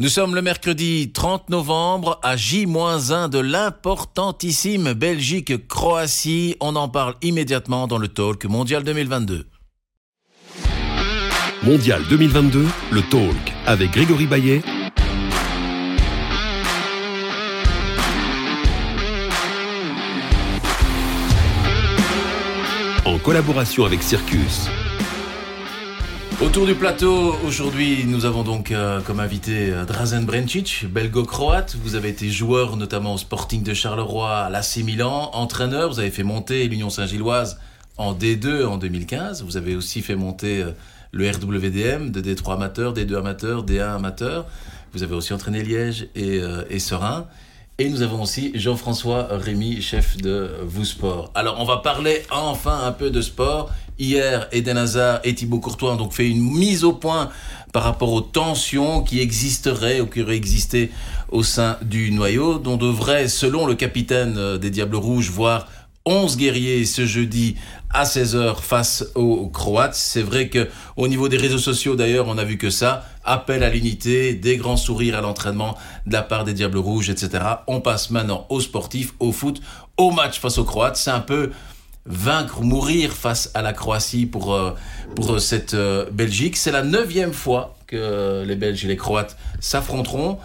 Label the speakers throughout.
Speaker 1: Nous sommes le mercredi 30 novembre à J-1 de l'importantissime Belgique-Croatie. On en parle immédiatement dans le Talk Mondial 2022.
Speaker 2: Mondial 2022, le Talk avec Grégory Baillet. En collaboration avec Circus.
Speaker 1: Autour du plateau, aujourd'hui, nous avons donc euh, comme invité euh, Drazen Brencic, belgo-croate. Vous avez été joueur notamment au Sporting de Charleroi, à l'AC Milan, entraîneur. Vous avez fait monter l'Union Saint-Gilloise en D2 en 2015. Vous avez aussi fait monter euh, le RWDM de D3 amateur, D2 amateur, D1 amateur. Vous avez aussi entraîné Liège et, et Serein. Et nous avons aussi Jean-François Rémy, chef de Vous Sport. Alors, on va parler enfin un peu de sport. Hier, Eden Hazard et Thibaut Courtois ont donc fait une mise au point par rapport aux tensions qui existeraient ou qui auraient existé au sein du noyau, dont devrait, selon le capitaine des Diables Rouges, voir 11 guerriers ce jeudi à 16h face aux Croates. C'est vrai que au niveau des réseaux sociaux d'ailleurs, on a vu que ça, appel à l'unité, des grands sourires à l'entraînement de la part des Diables Rouges, etc. On passe maintenant aux sportifs, au foot, au match face aux Croates. C'est un peu vaincre ou mourir face à la Croatie pour, euh, pour cette euh, Belgique. C'est la neuvième fois que les Belges et les Croates s'affronteront.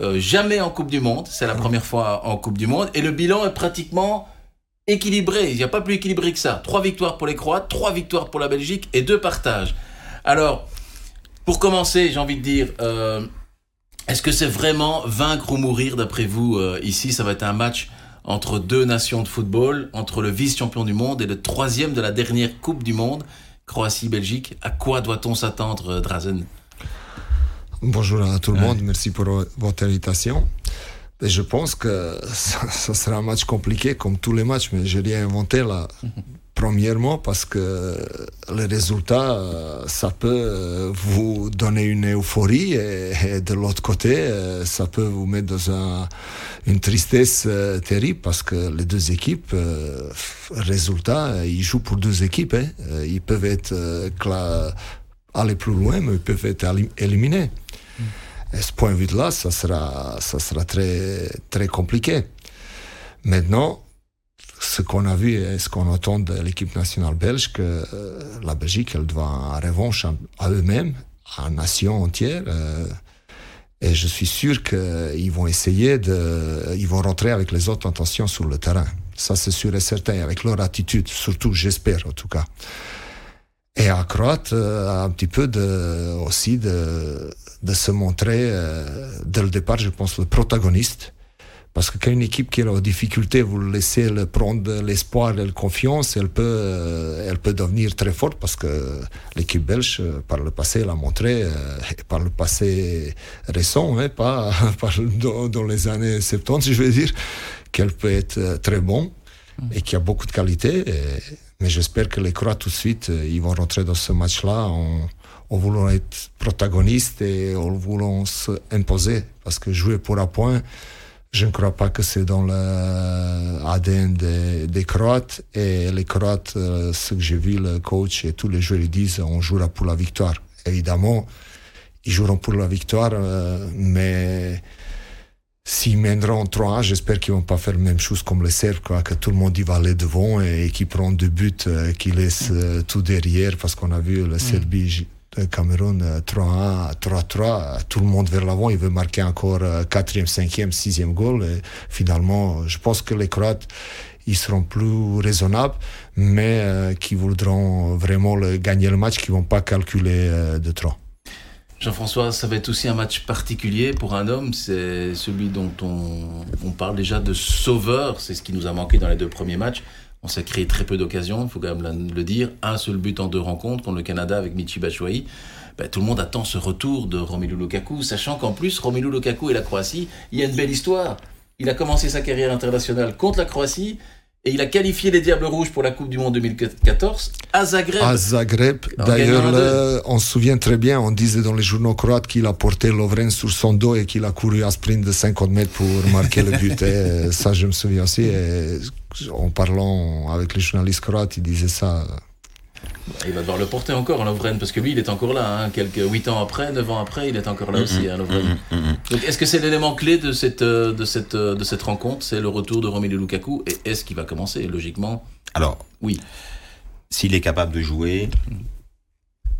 Speaker 1: Euh, jamais en Coupe du Monde, c'est la première fois en Coupe du Monde. Et le bilan est pratiquement équilibré. Il n'y a pas plus équilibré que ça. Trois victoires pour les Croates, trois victoires pour la Belgique et deux partages. Alors, pour commencer, j'ai envie de dire, euh, est-ce que c'est vraiment vaincre ou mourir d'après vous euh, ici? Ça va être un match entre deux nations de football, entre le vice-champion du monde et le troisième de la dernière Coupe du Monde, Croatie-Belgique. À quoi doit-on s'attendre, euh, Drazen?
Speaker 3: Bonjour à tout le monde, merci pour votre invitation je pense que ça, sera un match compliqué comme tous les matchs, mais je l'ai inventé là. Premièrement, parce que les résultats, euh, ça peut euh, vous donner une euphorie et, de l'autre côté, euh, ça peut vous mettre dans une tristesse terrible parce que les deux équipes, résultats, ils jouent pour deux équipes. Hein. Ils peuvent être aller plus loin, mais ils peuvent être éliminés. Et ce point de vue-là, ça sera, ça sera très, très compliqué. Maintenant, ce qu'on a vu et ce qu'on entend de l'équipe nationale belge, que euh, la Belgique, elle doit en revanche à eux-mêmes, à la nation entière. Euh, et je suis sûr qu'ils vont essayer de, ils vont rentrer avec les autres intentions sur le terrain. Ça, c'est sûr et certain, avec leur attitude, surtout, j'espère, en tout cas. Et à Croate, euh, un petit peu de, aussi de, de se montrer euh, dès le départ, je pense, le protagoniste. Parce que quand une équipe qui est en difficulté, vous laissez le prendre l'espoir et la confiance, elle peut, euh, elle peut devenir très forte parce que l'équipe belge, euh, par le passé, l'a montré, par le passé récent, hein, pas dans, les années 70, je veux dire, qu'elle peut être très bon et qu'il y a beaucoup de qualité. mais j'espère que les Croates, tout de suite, ils vont rentrer dans ce match-là en voulant être protagoniste et en voulant s'imposer. Parce que jouer pour un point, je ne crois pas que c'est dans l'ADN des, des, Croates. Et les Croates, euh, ce que j'ai vu, le coach et tous les joueurs ils disent on jouera pour la victoire. Évidemment, ils joueront pour la victoire, euh, mais s'ils mèneront 3-1, j'espère qu'ils vont pas faire la même chose comme les Serbes, quoi, que tout le monde y va aller devant et, qu'ils prennent deux buts, euh, qu'ils laissent tout derrière, parce qu'on a vu la mm. Serbie Cameroun 3-1, 3-3, tout le monde vers l'avant, il veut marquer encore 4e, 5e, 6e goal. Finalement, je pense que les Croates, ils seront plus raisonnables, mais euh, qui voudront vraiment gagner le match, qui vont pas calculer euh, de trop.
Speaker 1: Jean-François, ça va être aussi un match particulier pour un homme, c'est celui dont on, on parle déjà de sauveur, c'est ce qui nous a manqué dans les deux premiers matchs. On s'est créé très peu d'occasions, il faut quand même le dire. Un seul but en deux rencontres contre le Canada avec Michi Batshuayi. Ben, tout le monde attend ce retour de Romelu Lukaku, sachant qu'en plus, Romelu Lukaku et la Croatie, il y a une belle histoire. Il a commencé sa carrière internationale contre la Croatie, et il a qualifié les Diables Rouges pour la Coupe du Monde 2014 à Zagreb.
Speaker 3: À Zagreb. D'ailleurs, on se souvient très bien, on disait dans les journaux croates qu'il a porté Lovren sur son dos et qu'il a couru un sprint de 50 mètres pour marquer le but. Et ça, je me souviens aussi. Et en parlant avec les journalistes croates, il disait ça.
Speaker 1: Il va devoir le porter encore, Lovren, parce que lui, il est encore là. Hein, quelques 8 ans après, 9 ans après, il est encore là aussi, hein, Lovren. est-ce que c'est l'élément clé de cette, euh, de cette, euh, de cette rencontre? C'est le retour de Romelu Lukaku? Et est-ce qu'il va commencer Logiquement,
Speaker 4: Alors,
Speaker 1: oui.
Speaker 4: s'il est capable de jouer,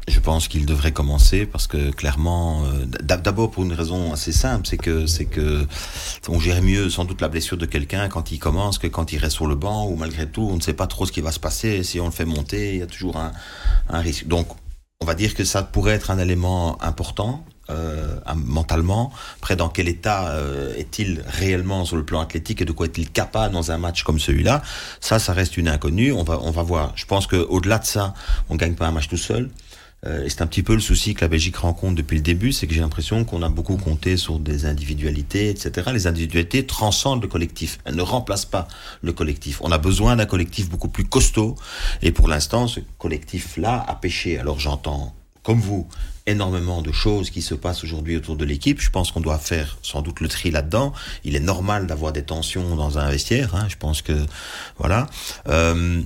Speaker 4: je pense qu'il devrait commencer parce que clairement, euh, d'ab- d'abord pour une raison assez simple, c'est que c'est que on gère mieux sans doute la blessure de quelqu'un quand il commence que quand il reste sur le banc ou malgré tout, on ne sait pas trop ce qui va se passer. Si on le fait monter, il y a toujours un, un risque. Donc, on va dire que ça pourrait être un élément important. Euh, mentalement, après dans quel état euh, est-il réellement sur le plan athlétique et de quoi est-il capable dans un match comme celui-là? Ça, ça reste une inconnue. On va, on va voir. Je pense que au-delà de ça, on gagne pas un match tout seul. Euh, et c'est un petit peu le souci que la Belgique rencontre depuis le début, c'est que j'ai l'impression qu'on a beaucoup compté sur des individualités, etc. Les individualités transcendent le collectif, elles ne remplacent pas le collectif. On a besoin d'un collectif beaucoup plus costaud, et pour l'instant, ce collectif-là a pêché. Alors j'entends, comme vous, énormément de choses qui se passent aujourd'hui autour de l'équipe. Je pense qu'on doit faire sans doute le tri là-dedans. Il est normal d'avoir des tensions dans un vestiaire. Hein. Je pense que voilà. Euh,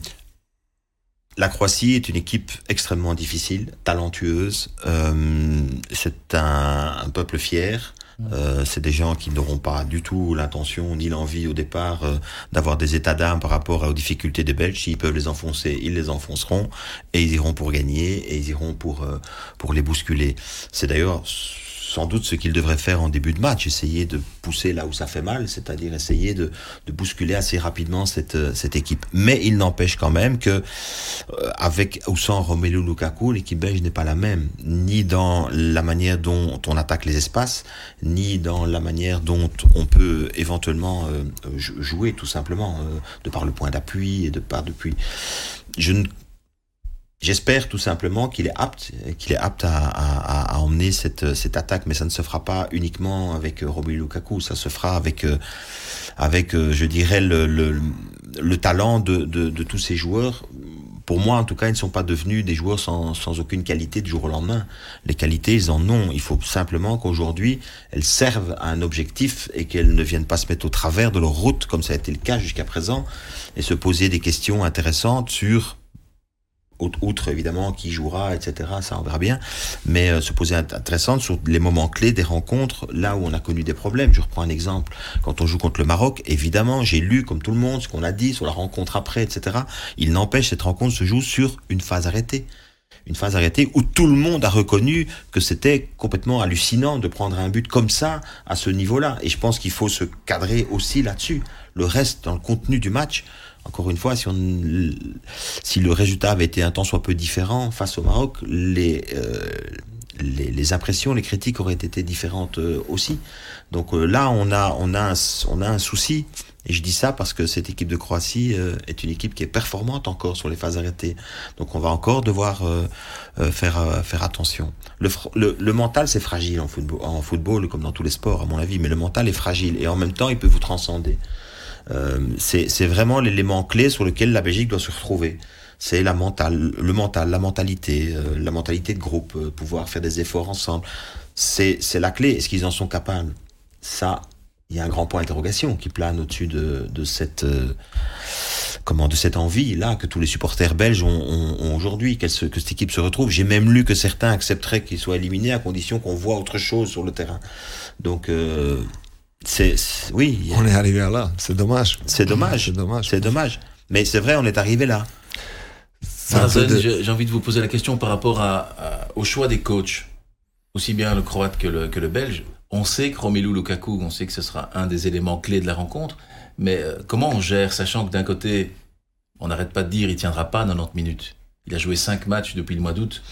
Speaker 4: la Croatie est une équipe extrêmement difficile, talentueuse. Euh, c'est un, un peuple fier. Euh, c'est des gens qui n'auront pas du tout l'intention ni l'envie au départ euh, d'avoir des états d'âme par rapport aux difficultés des Belges. S'ils peuvent les enfoncer, ils les enfonceront et ils iront pour gagner et ils iront pour euh, pour les bousculer. C'est d'ailleurs sans doute ce qu'ils devraient faire en début de match, essayer de pousser là où ça fait mal, c'est-à-dire essayer de, bousculer assez rapidement cette, euh, cette équipe. Mais il n'empêche quand même que euh, avec ou sans Romelu Lukaku, l'équipe belge n'est pas la même, ni dans la manière dont on attaque les espaces, ni dans la manière dont on peut éventuellement euh, jou- jouer tout simplement, de par le point d'appui et de par depuis. Je ne J'espère tout simplement qu'il est apte, qu'il est apte à, à, à emmener cette, cette attaque, mais ça ne se fera pas uniquement avec euh, Romelu Lukaku, ça se fera avec, euh, avec, euh, je dirais, le, le, le talent de, de, de tous ces joueurs. Pour moi, en tout cas, ils ne sont pas devenus des joueurs sans, sans aucune qualité du jour au lendemain. Les qualités, ils en ont. Il faut simplement qu'aujourd'hui, elles servent à un objectif et qu'elles ne viennent pas se mettre au travers de leur route, comme ça a été le cas jusqu'à présent, et se poser des questions intéressantes sur outre évidemment qui jouera, etc. Ça, on verra bien. Mais euh, se poser intéressante sur les moments clés des rencontres, là où on a connu des problèmes. Je reprends un exemple. Quand on joue contre le Maroc, évidemment, j'ai lu comme tout le monde ce qu'on a dit sur la rencontre après, etc. Il n'empêche, cette rencontre se joue sur une phase arrêtée. Une phase arrêtée où tout le monde a reconnu que c'était complètement hallucinant de prendre un but comme ça à ce niveau-là. Et je pense qu'il faut se cadrer aussi là-dessus. Le reste, dans le contenu du match, encore une fois, si, on, si le résultat avait été un temps soit peu différent face au Maroc, les, euh, les, les, impressions, les critiques auraient été différentes euh, aussi. Donc euh, là, on a, on, a un, on a un souci. Et je dis ça parce que cette équipe de Croatie euh, est une équipe qui est performante encore sur les phases arrêtées. Donc on va encore devoir faire, faire attention. Le, le, le mental, c'est fragile en football, en football, comme dans tous les sports, à mon avis, mais le mental est fragile et en même temps, il peut vous transcender. Euh, c'est vraiment l'élément clé sur lequel la Belgique doit se retrouver. C'est le mental, la mentalité, euh, la mentalité de groupe, euh, pouvoir faire des efforts ensemble. C'est la clé. Est-ce qu'ils en sont capables? Ça, il y a un grand point d'interrogation qui plane au-dessus de, cette comment de cette envie là que tous les supporters belges ont, aujourd'hui que cette équipe se retrouve. J'ai même lu que certains accepteraient qu'ils soient éliminés à condition qu'on voit autre chose sur le terrain. Donc c'est oui.
Speaker 3: On est arrivé à là. C'est dommage.
Speaker 4: C'est dommage.
Speaker 3: C'est dommage.
Speaker 4: C'est dommage. Mais c'est vrai, on est arrivé là.
Speaker 1: De... j'ai envie de vous poser la question par rapport à, à, au choix des coachs, aussi bien le croate que le, que le belge. On sait que Romelu Lukaku, on sait que ce sera un des éléments clés de la rencontre, mais euh, comment on gère, sachant que d'un côté, on n'arrête pas de dire il tiendra pas 90 minutes. Il a joué 5 matchs depuis le mois d'août.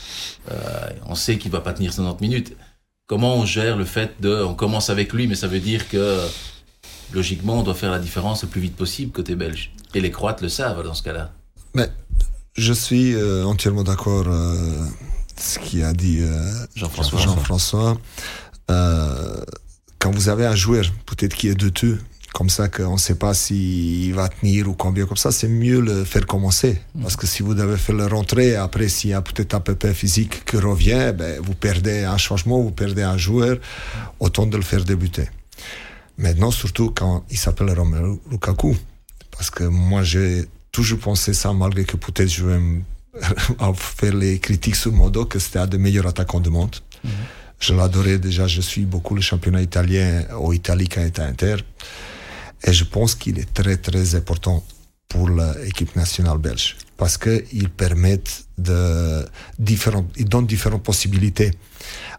Speaker 1: Euh, on sait qu'il va pas tenir 90 minutes. Comment on gère le fait de, on commence avec lui, mais ça veut dire que logiquement, on doit faire la différence le plus vite possible côté belge. Et les Croates le savent dans ce cas-là.
Speaker 3: Mais je suis euh, entièrement d'accord euh, ce qui a dit
Speaker 1: Jean-François.
Speaker 3: Jean-François. Euh, quand vous avez un joueur peut-être qui est de deux, comme ça qu'on ne sait pas s'il va tenir ou combien comme ça, c'est mieux le faire commencer. Mmh. Parce que si vous devez faire le rentrer, après s'il y a peut-être un pépin physique qui revient, ben, vous perdez un changement, vous perdez un joueur, autant de le faire débuter. Maintenant, surtout quand il s'appelle Romelu Lukaku. Parce que moi, j'ai toujours pensé ça, malgré que peut-être je vais faire les critiques sur Modo, que c'était un des meilleurs attaquants du monde. Mmh. Je l'adorais déjà, je suis beaucoup le championnat italien au Italie quand il était Inter. Et je pense qu'il est très très important pour l'équipe nationale belge parce qu'ils permettent de différentes, ils donnent différentes possibilités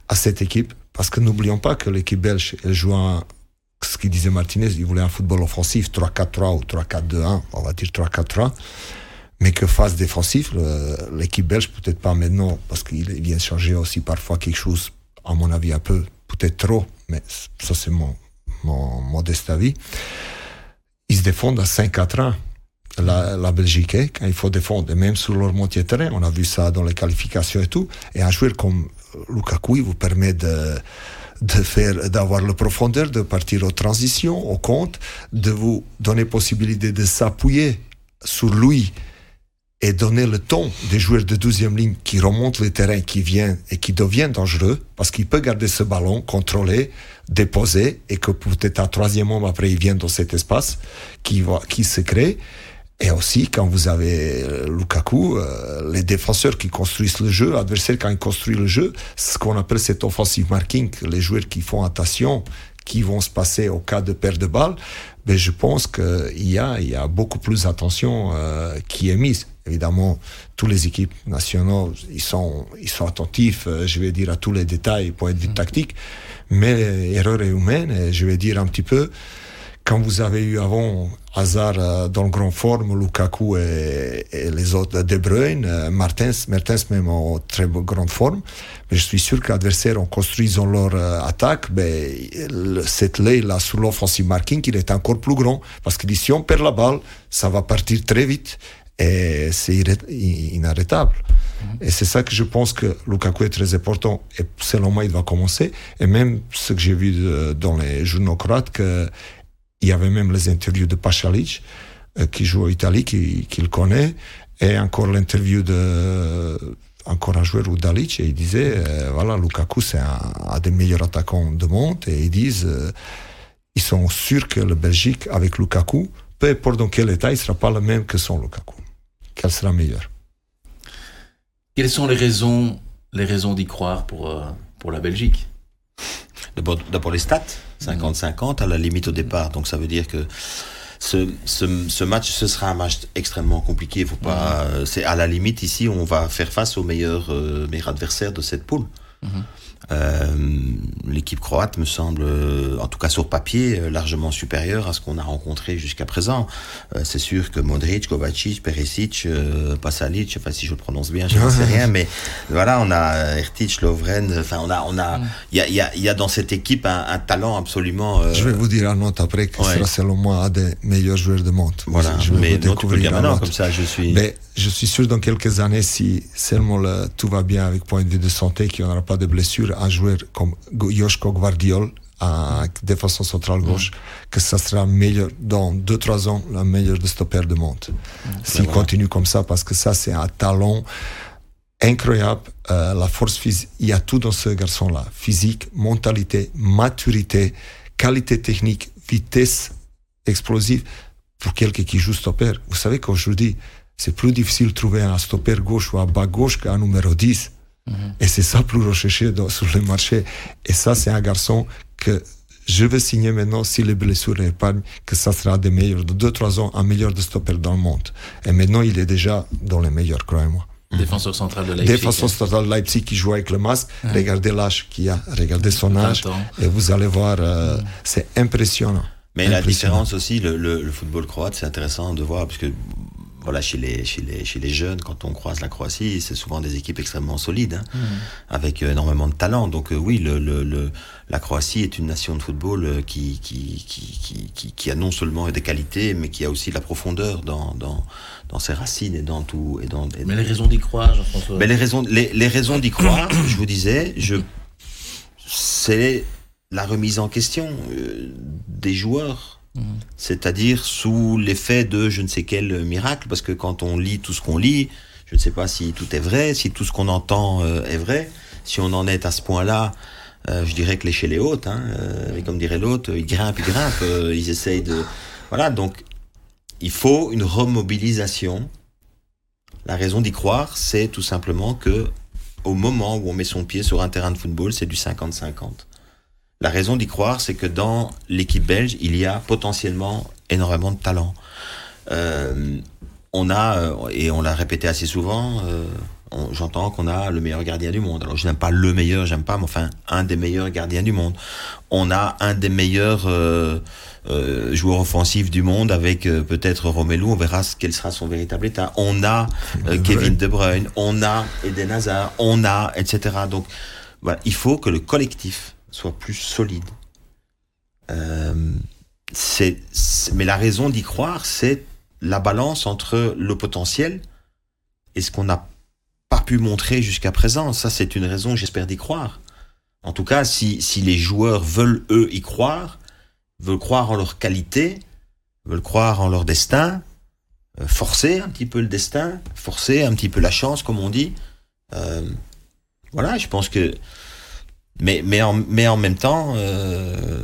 Speaker 3: à cette équipe. Parce que n'oublions pas que l'équipe belge, elle joue un, ce qu'il disait Martinez, il voulait un football offensif 3-4-3 ou 3-4-2-1, on va dire 3-4-3 mais que phase défensif, l'équipe belge, peut-être pas maintenant, parce qu'il vient changer aussi parfois quelque chose, à mon avis, un peu, peut-être trop, mais ça c'est mon, mon modeste avis. Ils se défendent à 5-4-1. La, la, Belgique, hein, quand il faut défendre, même sur leur moitié terrain, on a vu ça dans les qualifications et tout, et un joueur comme Lukaku, il vous permet de, de faire, d'avoir la profondeur, de partir aux transitions, au compte, de vous donner possibilité de s'appuyer sur lui et donner le ton des joueurs de deuxième ligne qui remontent le terrain, qui viennent et qui deviennent dangereux, parce qu'il peut garder ce ballon, contrôler, déposer, et que peut-être un troisième homme après il vient dans cet espace qui, va, qui se crée. Et aussi, quand vous avez Lukaku, euh, les défenseurs qui construisent le jeu, l'adversaire quand il construit le jeu, ce qu'on appelle cet offensive marking, les joueurs qui font attention, qui vont se passer au cas de perte de balle, mais je pense qu'il y a, y a beaucoup plus d'attention euh, qui est mise. Évidemment, toutes les équipes nationales, ils sont, ils sont attentifs, euh, je vais dire, à tous les détails point de vue tactique, mais l'erreur est humaine, et je vais dire un petit peu, quand vous avez eu avant Hazard euh, dans le grand forme, Lukaku et, et, les autres, De Bruyne, euh, Martens, Mertens même en très grande forme, mais je suis sûr que l'adversaire, en construisant leur attaque, ben, cette lait-là sur l'offensive marking, il est encore plus grand, parce que si on perd la balle, ça va partir très vite, et c'est inarrêtable. Mm-hmm. Et c'est ça que je pense que Lukaku est très important. Et selon moi, il va commencer. Et même ce que j'ai vu de, dans les journaux croates, que il y avait même les interviews de Pachalic, euh, qui joue en Italie, qu'il qui connaît, et encore l'interview de encore un joueur ou Dalic, et il disait, euh, voilà, Lukaku, c'est un, un, des meilleurs attaquants du monde, et ils disent, euh, ils sont sûrs que le Belgique, avec Lukaku, peu importe dans quel état, il ne sera pas le même que son Lukaku. Quel sera meilleur
Speaker 1: Quelles sont les raisons, les raisons d'y croire pour, euh, pour la Belgique?
Speaker 4: D'abord les stats, 50-50 à la limite au départ. Donc ça veut dire que ce, ce, ce match, ce sera un match extrêmement compliqué. Faut pas, mmh. c'est à la limite ici, on va faire face au meilleur, euh, meilleur adversaire de cette poule. Mmh. Euh, L'équipe croate me semble, en tout cas sur papier, largement supérieure à ce qu'on a rencontré jusqu'à présent. Euh, c'est sûr que Modric, Kovacic, Perisic, euh, Pasalic, je sais pas si je le prononce bien, je ne sais rien, mais voilà, on a Ertic, Lovren, enfin on a, on a, il y a, y, a, y a dans cette équipe un, un talent absolument.
Speaker 3: Euh... Je vais vous dire un note après que ouais. sera selon moi un des meilleurs joueurs du monde.
Speaker 4: Voilà,
Speaker 3: je
Speaker 4: vais mais vous découvrir maintenant, comme ça je suis.
Speaker 3: Mais je suis sûr dans quelques années, si seulement le, tout va bien avec point de vue de santé, qu'il n'y aura pas de blessures, un joueur comme Joshko Guardiol, un défenseur central gauche, mmh. que ça sera meilleur dans 2-3 ans, le meilleur de stopper du monde. Mmh. S'il continue comme ça, parce que ça, c'est un talent incroyable. Euh, la force physique, il y a tout dans ce garçon-là. Physique, mentalité, maturité, qualité technique, vitesse explosive. Pour quelqu'un qui joue stopper, vous savez qu'aujourd'hui, c'est plus difficile de trouver un stopper gauche ou un bas gauche qu'un numéro 10. Et c'est ça plus recherché dans, sur le marché. Et ça, c'est un garçon que je veux signer maintenant, si les blessures épargnent, que ça sera des meilleurs, de 2-3 ans, un meilleur de stopper dans le monde. Et maintenant, il est déjà dans les meilleurs, croyez-moi.
Speaker 1: Défenseur central de Leipzig.
Speaker 3: Défenseur central de Leipzig qui joue avec le masque. Ouais. Regardez l'âge qu'il a, regardez son âge. Et vous allez voir, euh, c'est impressionnant.
Speaker 4: Mais la différence aussi, le, le, le football croate, c'est intéressant de voir, parce que voilà, chez les, chez, les, chez les jeunes, quand on croise la Croatie, c'est souvent des équipes extrêmement solides, hein, mmh. avec euh, énormément de talent. Donc euh, oui, le, le, le, la Croatie est une nation de football euh, qui, qui, qui, qui, qui, a non seulement des qualités, mais qui a aussi de la profondeur dans, dans, dans ses racines et dans tout. Et dans, et
Speaker 1: mais les raisons d'y croire, Jean-François?
Speaker 4: Mais les raisons, les, les raisons d'y croire, je vous disais, je, c'est la remise en question euh, des joueurs c'est-à-dire sous l'effet de je ne sais quel miracle, parce que quand on lit tout ce qu'on lit, je ne sais pas si tout est vrai, si tout ce qu'on entend euh, est vrai. Si on en est à ce point-là, euh, je dirais que l'échelle est haute. Hein, euh, et comme dirait l'autre, ils grimpent, ils grimpent, ils essayent de... Voilà, donc il faut une remobilisation. La raison d'y croire, c'est tout simplement que au moment où on met son pied sur un terrain de football, c'est du 50-50. La raison d'y croire, c'est que dans l'équipe belge, il y a potentiellement énormément de talent. Euh, on a, euh, et on l'a répété assez souvent, euh, j'entends qu'on a le meilleur gardien du monde. Alors je n'aime pas le meilleur, j'aime pas, mais enfin un des meilleurs gardiens du monde. On a un des meilleurs euh, euh, joueurs offensifs du monde avec euh, peut-être Romelu. On verra quel sera son véritable état. On a Kevin De Bruyne, on a Eden Hazard, on a etc. Donc voilà, il faut que le collectif soit plus solide. c'est, mais la raison d'y croire, c'est la balance entre le potentiel et ce qu'on n'a pas pu montrer jusqu'à présent. Ça, c'est une raison, j'espère, d'y croire. En tout cas, si, si les joueurs veulent, eux, y croire, veulent croire en leur qualité, veulent croire en leur destin, euh, forcer un petit peu le destin, forcer un petit peu la chance, comme on dit. Euh, voilà, je pense que... Mais, mais, en, mais en même temps, euh,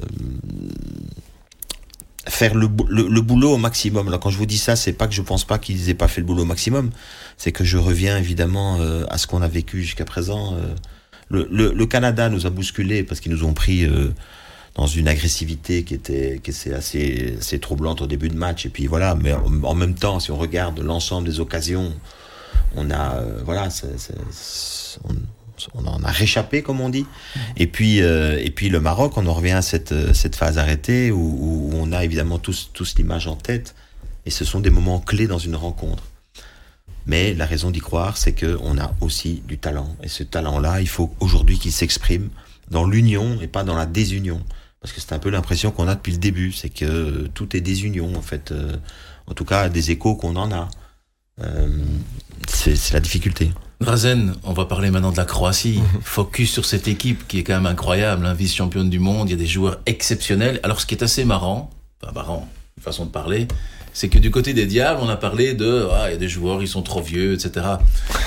Speaker 4: faire le, le, boulot au maximum. Alors quand je vous dis ça, c'est pas que je pense pas qu'ils aient pas fait le boulot au maximum, c'est que je reviens évidemment euh, à ce qu'on a vécu jusqu'à présent. Euh. le, le, Canada nous a bousculé parce qu'ils nous ont pris dans une agressivité qui était qui était assez assez troublante au début de match et puis voilà. Mais en, même temps, si on regarde l'ensemble des occasions, on a voilà, c'est, on en a réchappé, comme on dit. Et puis, euh, et puis le Maroc, on en revient à cette, euh, cette phase arrêtée où, on a évidemment tous, l'image en tête. Et ce sont des moments clés dans une rencontre. Mais la raison d'y croire, c'est qu'on a aussi du talent. Et ce talent-là, il faut aujourd'hui qu'il s'exprime dans l'union et pas dans la désunion. Parce que c'est un peu l'impression qu'on a depuis le début, c'est que tout est désunion, en fait. Euh, en tout cas, des échos qu'on en a. Euh, c'est la difficulté.
Speaker 1: Drazen, on va parler maintenant de la Croatie. Mhm. Focus sur cette équipe qui est quand même incroyable, hein, vice-championne du monde. Il y a des joueurs exceptionnels. Alors, ce qui est assez marrant, enfin marrant, une façon de parler, c'est que du côté des Diables, on a parlé de, ah, il y a des joueurs, ils sont trop vieux, etc.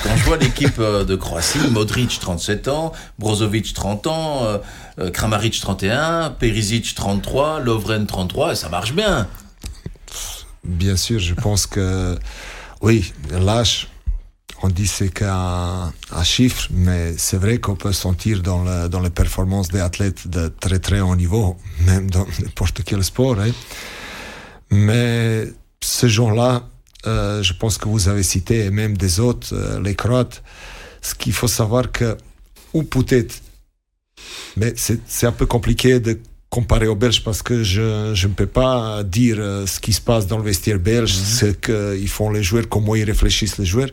Speaker 1: Quand je vois l'équipe euh, de Croatie, Modric 37 ans, Brozovic 30 ans, euh, euh, Kramaric 31, Perisic 33, Lovren 33, ça marche bien.
Speaker 3: Bien sûr, je pense que oui, l'âge on dit c'est qu'un chiffre, mais c'est vrai qu'on peut sentir dans, le, dans les performances des athlètes de très très haut niveau, même dans n'importe quel sport. Hein. Mais ce genre-là, euh, je pense que vous avez cité, et même des autres, euh, les Croates, ce qu'il faut savoir que, ou peut-être, mais c'est un peu compliqué de comparer aux Belges parce que je, je ne peux pas dire euh, ce qui se passe dans le vestiaire belge, mm -hmm. ce qu'ils font les joueurs, comment ils réfléchissent les joueurs.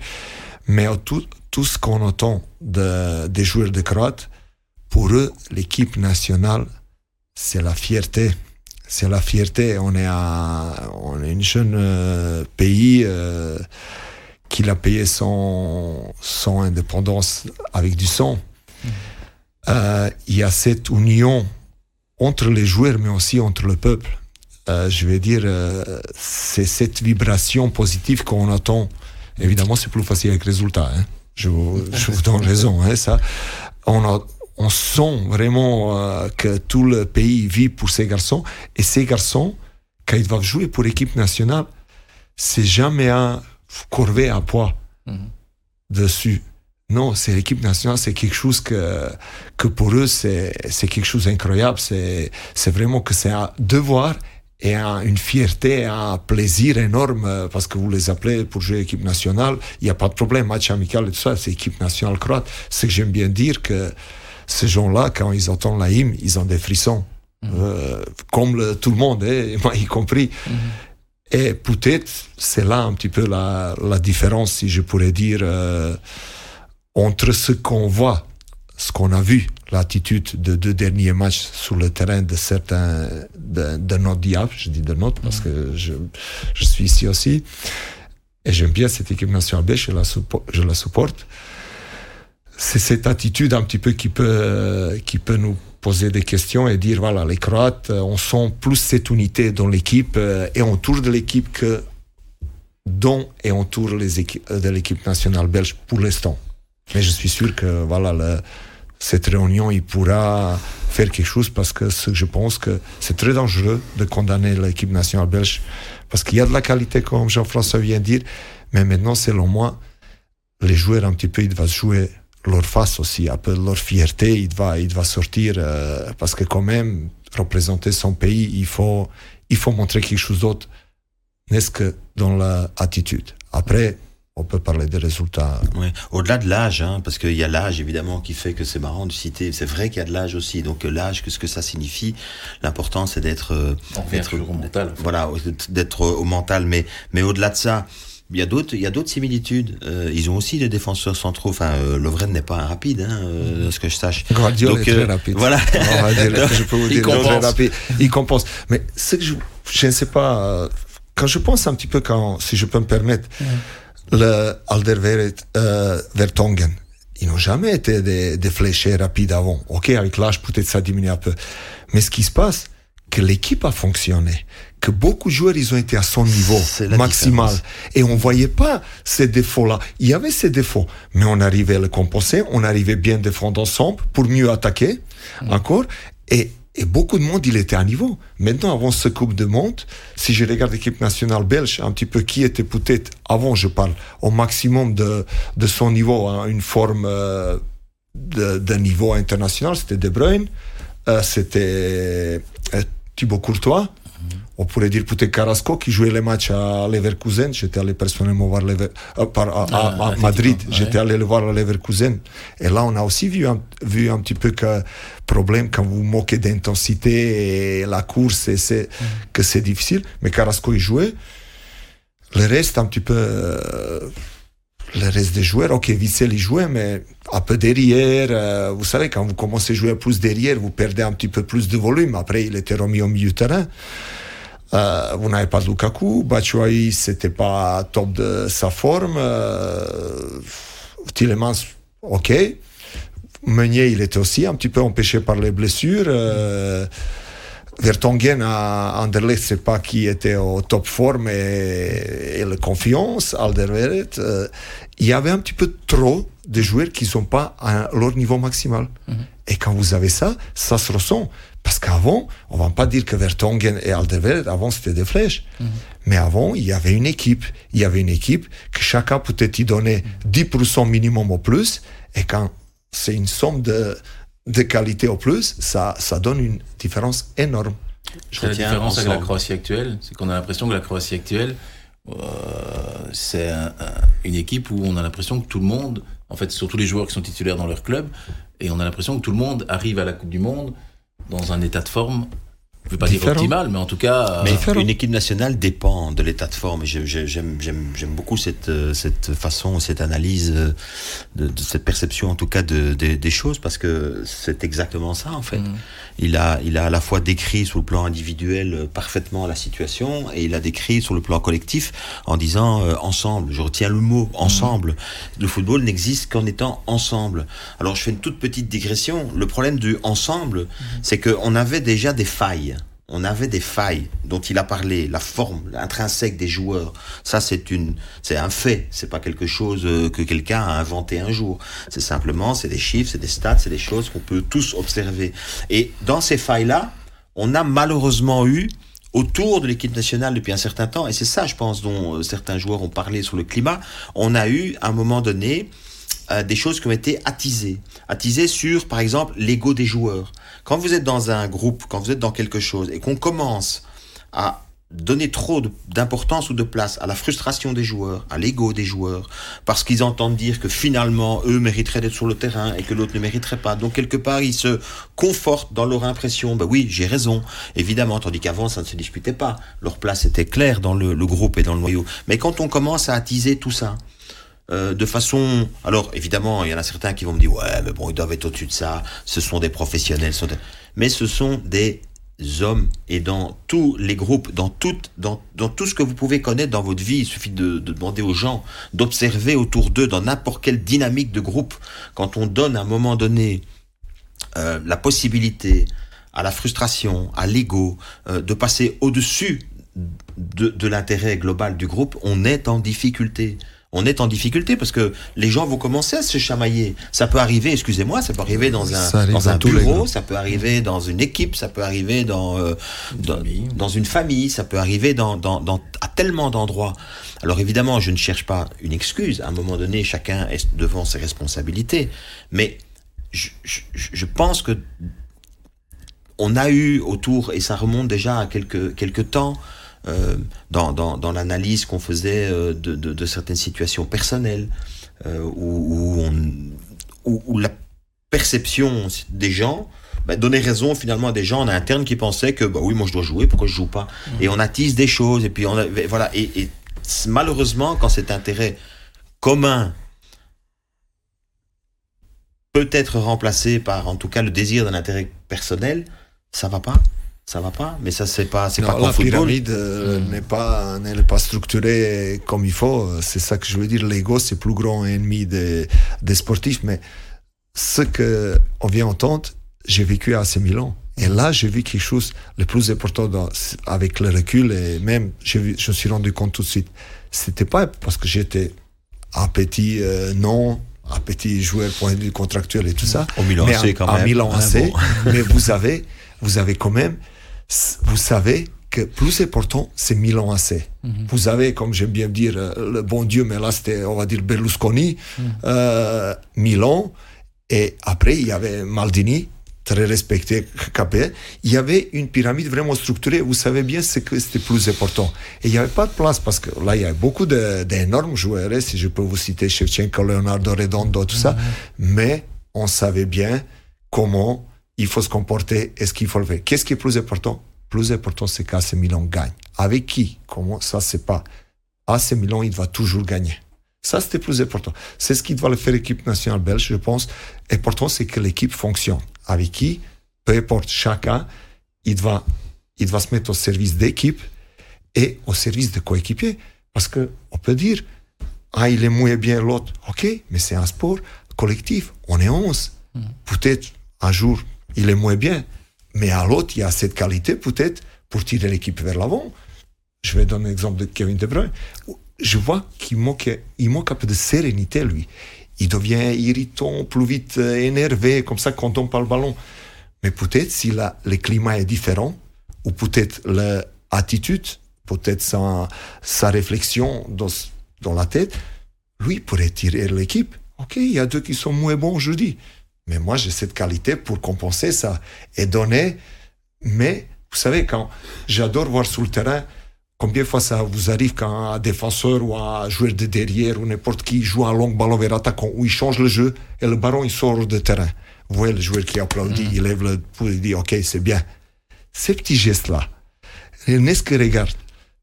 Speaker 3: Mais tout, tout ce qu'on entend de, des joueurs de Croates, pour eux, l'équipe nationale, c'est la fierté. C'est la fierté. On est, un, on est une jeune euh, pays euh, qui a payé son, son indépendance avec du sang. Mmh. Euh, il y a cette union entre les joueurs, mais aussi entre le peuple. Je vais dire, c'est cette vibration positive qu'on attend Évidemment, c'est plus facile avec résultat. Hein. Je, vous, je vous donne raison. Hein, ça. On, a, on sent vraiment euh, que tout le pays vit pour ces garçons. Et ces garçons, quand ils doivent jouer pour l'équipe nationale, c'est jamais un corvée à poids -hmm. dessus. Non, c'est l'équipe nationale, c'est quelque chose que, que pour eux, c'est quelque chose d'incroyable. C'est vraiment que c'est un devoir et une fierté, un plaisir énorme euh, parce que vous les appelez pour jouer équipe nationale. Il n'y a pas de problème, match amical et tout ça, c'est équipe nationale croate. C'est que j'aime bien dire que ces gens-là, quand ils entendent la hymne, ils ont des frissons. Mmh. Euh, comme le, tout le monde, hein, moi y compris. Mmh. Et peut-être c'est là un petit peu la, la, différence, si je pourrais dire, euh, entre ce qu'on voit, ce qu'on a vu l'attitude de deux derniers matchs sur le terrain de certains de, de notre diable, je dis de notre parce que je, je suis ici aussi, et j'aime bien cette équipe nationale B, je la, je la supporte. C'est cette attitude un petit peu qui peut, qui peut nous poser des questions et dire voilà, les Croates, on sent plus cette unité dans l'équipe et autour de l'équipe que dans et autour les équipes, de l'équipe nationale belge pour l'instant. Mais je suis sûr que voilà, cette réunion, il pourra faire quelque chose parce que je pense que c'est très dangereux de condamner l'équipe nationale belge parce qu'il y a de la qualité, comme Jean-François vient de dire, mais maintenant, selon moi, les joueurs un petit peu, ils doivent jouer leur face aussi, un peu leur fierté, il va, il va sortir euh, parce que quand même représenter son pays, il faut, il faut montrer quelque chose d'autre, n'est-ce que dans l'attitude. Après, on peut parler des résultats.
Speaker 4: Ouais. Au-delà de l'âge, hein, parce qu'il y a l'âge évidemment qui fait que c'est marrant de citer. C'est vrai qu'il y a de l'âge aussi. Donc l'âge, qu'est-ce que ça signifie? L'important, c'est d'être, euh,
Speaker 1: d'être au mental.
Speaker 4: Voilà, d'être au mental. Mais mais au-delà de ça, il y a d'autres, il y a d'autres similitudes. Euh, ils ont aussi des défenseurs centraux. Enfin, euh, Lovren n'est pas un rapide, hein, euh, ce que je sache.
Speaker 3: Guardiola Donc, est très rapide.
Speaker 4: Voilà.
Speaker 3: je peux vous dire, il compense. Rapide. Il compense. Mais ce que je, je ne sais pas. Quand je pense un petit peu, quand, si je peux me permettre, le Alderweireld, euh, Vertongen, ils n'ont jamais été des, des fléchés rapides avant. Ok, avec l'âge peut-être ça diminue un peu, mais ce qui se passe, que l'équipe a fonctionné, que beaucoup de joueurs ils ont été à son niveau maximal et on voyait pas ces défauts-là. Il y avait ces défauts, mais on arrivait à le compenser, on arrivait bien défendre ensemble pour mieux attaquer mm. encore et et beaucoup de monde, il était à niveau. Maintenant, avant ce Coupe de Monde, si je regarde l'équipe nationale belge, un petit peu qui était peut-être, avant je parle, au maximum de, de son niveau, hein, une forme euh, de, niveau international, c'était De Bruyne, euh, c'était euh, Thibaut Courtois, on pourrait dire peut-être Carrasco qui jouait les matchs à Leverkusen. J'étais allé personnellement voir Lever, euh, par, à, à, ah, Madrid. J'étais allé le voir à Leverkusen. Et là, on a aussi vu un, vu un petit peu que problème quand vous moquez d'intensité et la course, et c'est, mm. que c'est difficile. Mais Carrasco, il jouait. Le reste, un petit peu, euh, le reste des joueurs, ok, Vissel, il jouait, mais un peu derrière. Euh, vous savez, quand vous commencez à jouer plus derrière, vous perdez un petit peu plus de volume. Après, il était remis au milieu de terrain. Euh, vous n'avez pas Lukaku, Batshuayi c'était pas top de sa forme, euh, Tillemans ok, Meunier il était aussi un petit peu empêché par les blessures, euh, Vertonghen à Anderlecht c'est pas qui était au top forme et, et la confiance, Alderweireld, euh, il y avait un petit peu trop de joueurs qui sont pas à leur niveau maximal. Mm -hmm. Et quand vous avez ça, ça se ressent. Parce qu'avant, on va pas dire que Vertonghen et Alderweireld, avant c'était des flèches. Mhm. Mais avant, il y avait une équipe. Il y avait une équipe que chacun peut-être y donnait 10% minimum au plus. Et quand c'est une somme de, de qualité au plus, ça, ça donne une différence énorme.
Speaker 1: Je la différence avec la Croatie actuelle, c'est qu'on a l'impression que la Croatie actuelle, euh, c'est une équipe où on a l'impression que tout le monde, en fait, surtout les joueurs qui sont titulaires dans leur club, et on a l'impression que tout le monde arrive à la Coupe du Monde dans un état de forme je ne veux pas dire optimal, mais en tout cas.
Speaker 4: Mais une équipe nationale dépend de l'état de forme. J'aime beaucoup cette, euh, cette façon, cette analyse, euh, de, de cette perception en tout cas de, de, des choses, parce que c'est exactement ça en fait. Mm. Il, a, il a à la fois décrit sur le plan individuel euh, parfaitement la situation, et il a décrit sur le plan collectif en disant euh, ensemble. Je retiens le mot ensemble. Mm. Le football n'existe qu'en étant ensemble. Alors je fais une toute petite digression. Le problème du ensemble, mm. c'est qu'on avait déjà des failles on avait des failles dont il a parlé, la forme intrinsèque des joueurs. Ça, c'est une, c'est un fait. C'est pas quelque chose euh, que quelqu'un a inventé un jour. C'est simplement, c'est des chiffres, c'est des stats, c'est des choses qu'on peut tous observer. Et dans ces failles-là, on a malheureusement eu autour de l'équipe nationale depuis un certain temps, et c'est ça, je pense, dont euh, certains joueurs ont parlé sur le climat, on a eu, à un moment donné, euh, des choses qui ont été attisées. Attisées sur, par exemple, l'ego des joueurs. Quand vous êtes dans un groupe, quand vous êtes dans quelque chose et qu'on commence à donner trop d'importance ou de place à la frustration des joueurs, à l'ego des joueurs, parce qu'ils entendent dire que finalement, eux mériteraient d'être sur le terrain et que l'autre ne mériterait pas. Donc, quelque part, ils se confortent dans leur impression. Ben oui, j'ai raison, évidemment, tandis qu'avant, ça ne se disputait pas. Leur place était claire dans le, le, groupe et dans le noyau. Mais quand on commence à attiser tout ça, euh, de façon. Alors, évidemment, il y en a certains qui vont me dire Ouais, mais bon, ils doivent être au-dessus de ça. Ce sont des professionnels. Mais ce sont des hommes. Et dans tous les groupes, dans tout, dans, tout ce que vous pouvez connaître dans votre vie, il suffit de, de demander aux gens, d'observer autour d'eux, dans n'importe quelle dynamique de groupe, quand on donne à un moment donné euh, la possibilité à la frustration, à l'ego, euh, de passer au-dessus de, de l'intérêt global du groupe, on est en difficulté on est en difficulté parce que les gens vont commencer à se chamailler. Ça peut arriver, excusez-moi, ça peut arriver dans un, dans un bureau, ça peut arriver dans une équipe, ça peut arriver dans, euh, dans, une famille, ça peut arriver dans, dans, dans à tellement d'endroits. Alors évidemment, je ne cherche pas une excuse. À un moment donné, chacun est devant ses responsabilités. Mais je, je, je pense que on a eu autour, et ça remonte déjà à quelques, quelques temps, euh, dans, dans, dans l'analyse qu'on faisait euh, de, de, de, certaines situations personnelles, euh, où, où, on, où, la perception des gens bah, donnait raison finalement à des gens en interne qui pensaient que bah oui moi je dois jouer pourquoi je joue pas? Mmh. et on attise des choses et puis on a, voilà et, et malheureusement quand cet intérêt commun peut être remplacé par en tout cas le désir d'un intérêt personnel ça va pas ça va pas. Mais ça, c'est pas, c'est pas
Speaker 3: La pyramide euh, mmh. n'est pas, n'est pas structurée comme il faut. C'est ça que je veux dire. L'ego, c'est le plus grand ennemi des, des sportifs. Mais ce que on vient entendre, j'ai vécu à AC Milan. Et là, j'ai vu quelque chose le plus important dans, avec le recul et même, je me suis rendu compte tout de suite. C'était pas parce que j'étais un petit euh, non, un petit joueur point de vue contractuel et tout ça.
Speaker 4: Au Milan
Speaker 3: mais
Speaker 4: quand même.
Speaker 3: Milan ah, bon. mais vous avez, vous avez quand même vous savez que plus important, c'est Milan AC. Mm -hmm. Vous avez, comme j'aime bien dire, euh, le bon Dieu, mais là c'était, on va dire, Berlusconi, mm -hmm. euh, Milan, et après il y avait Maldini, très respecté, capé. Il y avait une pyramide vraiment structurée. Vous savez bien ce que c'était plus important. Et il n'y avait pas de place parce que là, il y a beaucoup d'énormes joueurs, si je peux vous citer Shevchenko, Leonardo Redondo, tout ça. Mm -hmm. Mais on savait bien comment il faut se comporter, est-ce qu'il faut le faire? Qu'est-ce qui est plus important? Plus important, c'est qu'AC Milan gagne. Avec qui? Comment? Ça, c'est pas. AC Milan, il va toujours gagner. Ça, c'était plus important. C'est ce qui doit le faire l'équipe nationale belge, je pense. Important, c'est que l'équipe fonctionne. Avec qui? Peu importe, chacun, il va, il va se mettre au service d'équipe et au service de coéquipiers. Parce que on peut dire, ah, il est moins bien l'autre. OK, mais c'est un sport collectif. On est 11. Mm. Peut-être un jour, il est moins bien. Mais à l'autre, il y a cette qualité peut-être pour tirer l'équipe vers l'avant. Je vais donner l'exemple de Kevin De Bruyne. Je vois qu'il manque, il manque un peu de sérénité, lui. Il devient irritant, plus vite euh, énervé, comme ça, quand on parle le ballon. Mais peut-être si le climat est différent, ou peut-être l'attitude, peut-être sa, sa réflexion dans, dans la tête, lui pourrait tirer l'équipe. Ok, il y a deux qui sont moins bons aujourd'hui. Mais moi, j'ai cette qualité pour compenser ça et donner. Mais, vous savez, quand j'adore voir sur le terrain, combien de fois ça vous arrive quand un défenseur ou un joueur de derrière ou n'importe qui joue un long ballon vers l'attaquant, où il change le jeu et le ballon, il sort de terrain. Vous voyez le joueur qui applaudit, mm. il lève le pouce, il dit OK, c'est bien. Ces petits gestes-là, n'est-ce que regarde,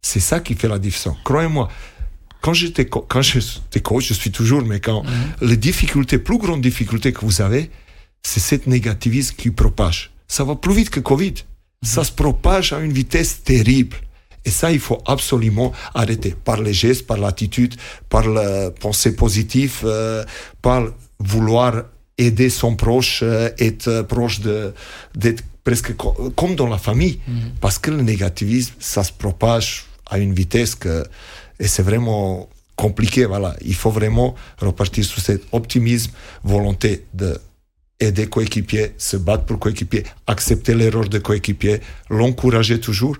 Speaker 3: c'est ça qui fait la différence. Croyez-moi, quand j'étais quand j'étais coach, je suis toujours, mais quand mmh. les difficultés, plus grande difficulté que vous avez, c'est cette négativisme qui propage. Ça va plus vite que Covid. Mmh. Ça se propage à une vitesse terrible. Et ça, il faut absolument arrêter par les gestes, par l'attitude, par la pensée positive, euh, par vouloir aider son proche, euh, être proche de, d'être presque comme dans la famille. Mmh. Parce que le négativisme, ça se propage à une vitesse que et c'est vraiment compliqué. Voilà, il faut vraiment repartir sur cet optimisme, volonté de aider coéquipier, se battre pour coéquipier, accepter l'erreur de coéquipier, l'encourager toujours.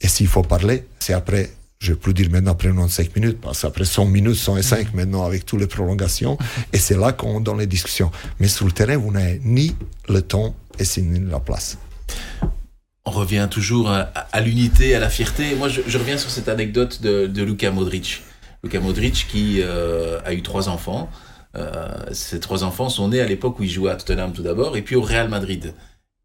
Speaker 3: Et s'il faut parler, c'est après, je ne vais plus dire maintenant après 95 minutes, parce qu'après 100 minutes, 105 maintenant avec toutes les prolongations. Et c'est là qu'on donne les discussions. Mais sur le terrain, vous n'avez ni le temps et ni la place.
Speaker 1: On revient toujours à, l'unité, à la fierté. Moi, je, je, reviens sur cette anecdote de, de Luka Modric. Luka Modric qui euh, a eu trois enfants. Euh, ces trois enfants sont nés à l'époque où il jouait à Tottenham tout d'abord et puis au Real Madrid.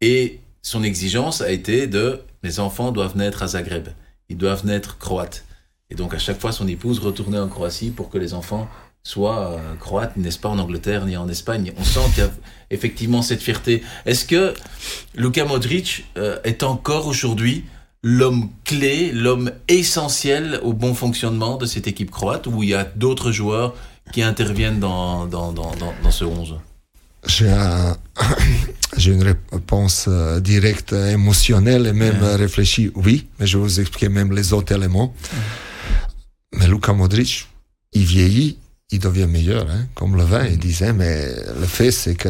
Speaker 1: Et son exigence a été de mes enfants doivent naître à Zagreb. Ils doivent naître croates. Et donc à chaque fois, son épouse retournait en Croatie pour que les enfants soit euh, croate, n'est-ce pas en Angleterre ni en Espagne. On sent qu'il y a effectivement cette fierté. Est-ce que Luka Modric euh, est encore aujourd'hui l'homme clé, l'homme essentiel au bon fonctionnement de cette équipe croate ou il y a d'autres joueurs qui interviennent dans, dans, dans, dans ce 11
Speaker 3: J'ai un... une réponse euh, directe, émotionnelle et même réfléchie, oui, mais je vais vous expliquer même les autres éléments. Mais Luka Modric, il vieillit, il devient meilleur, hein, comme le vin. Il disait, mais le fait, c'est que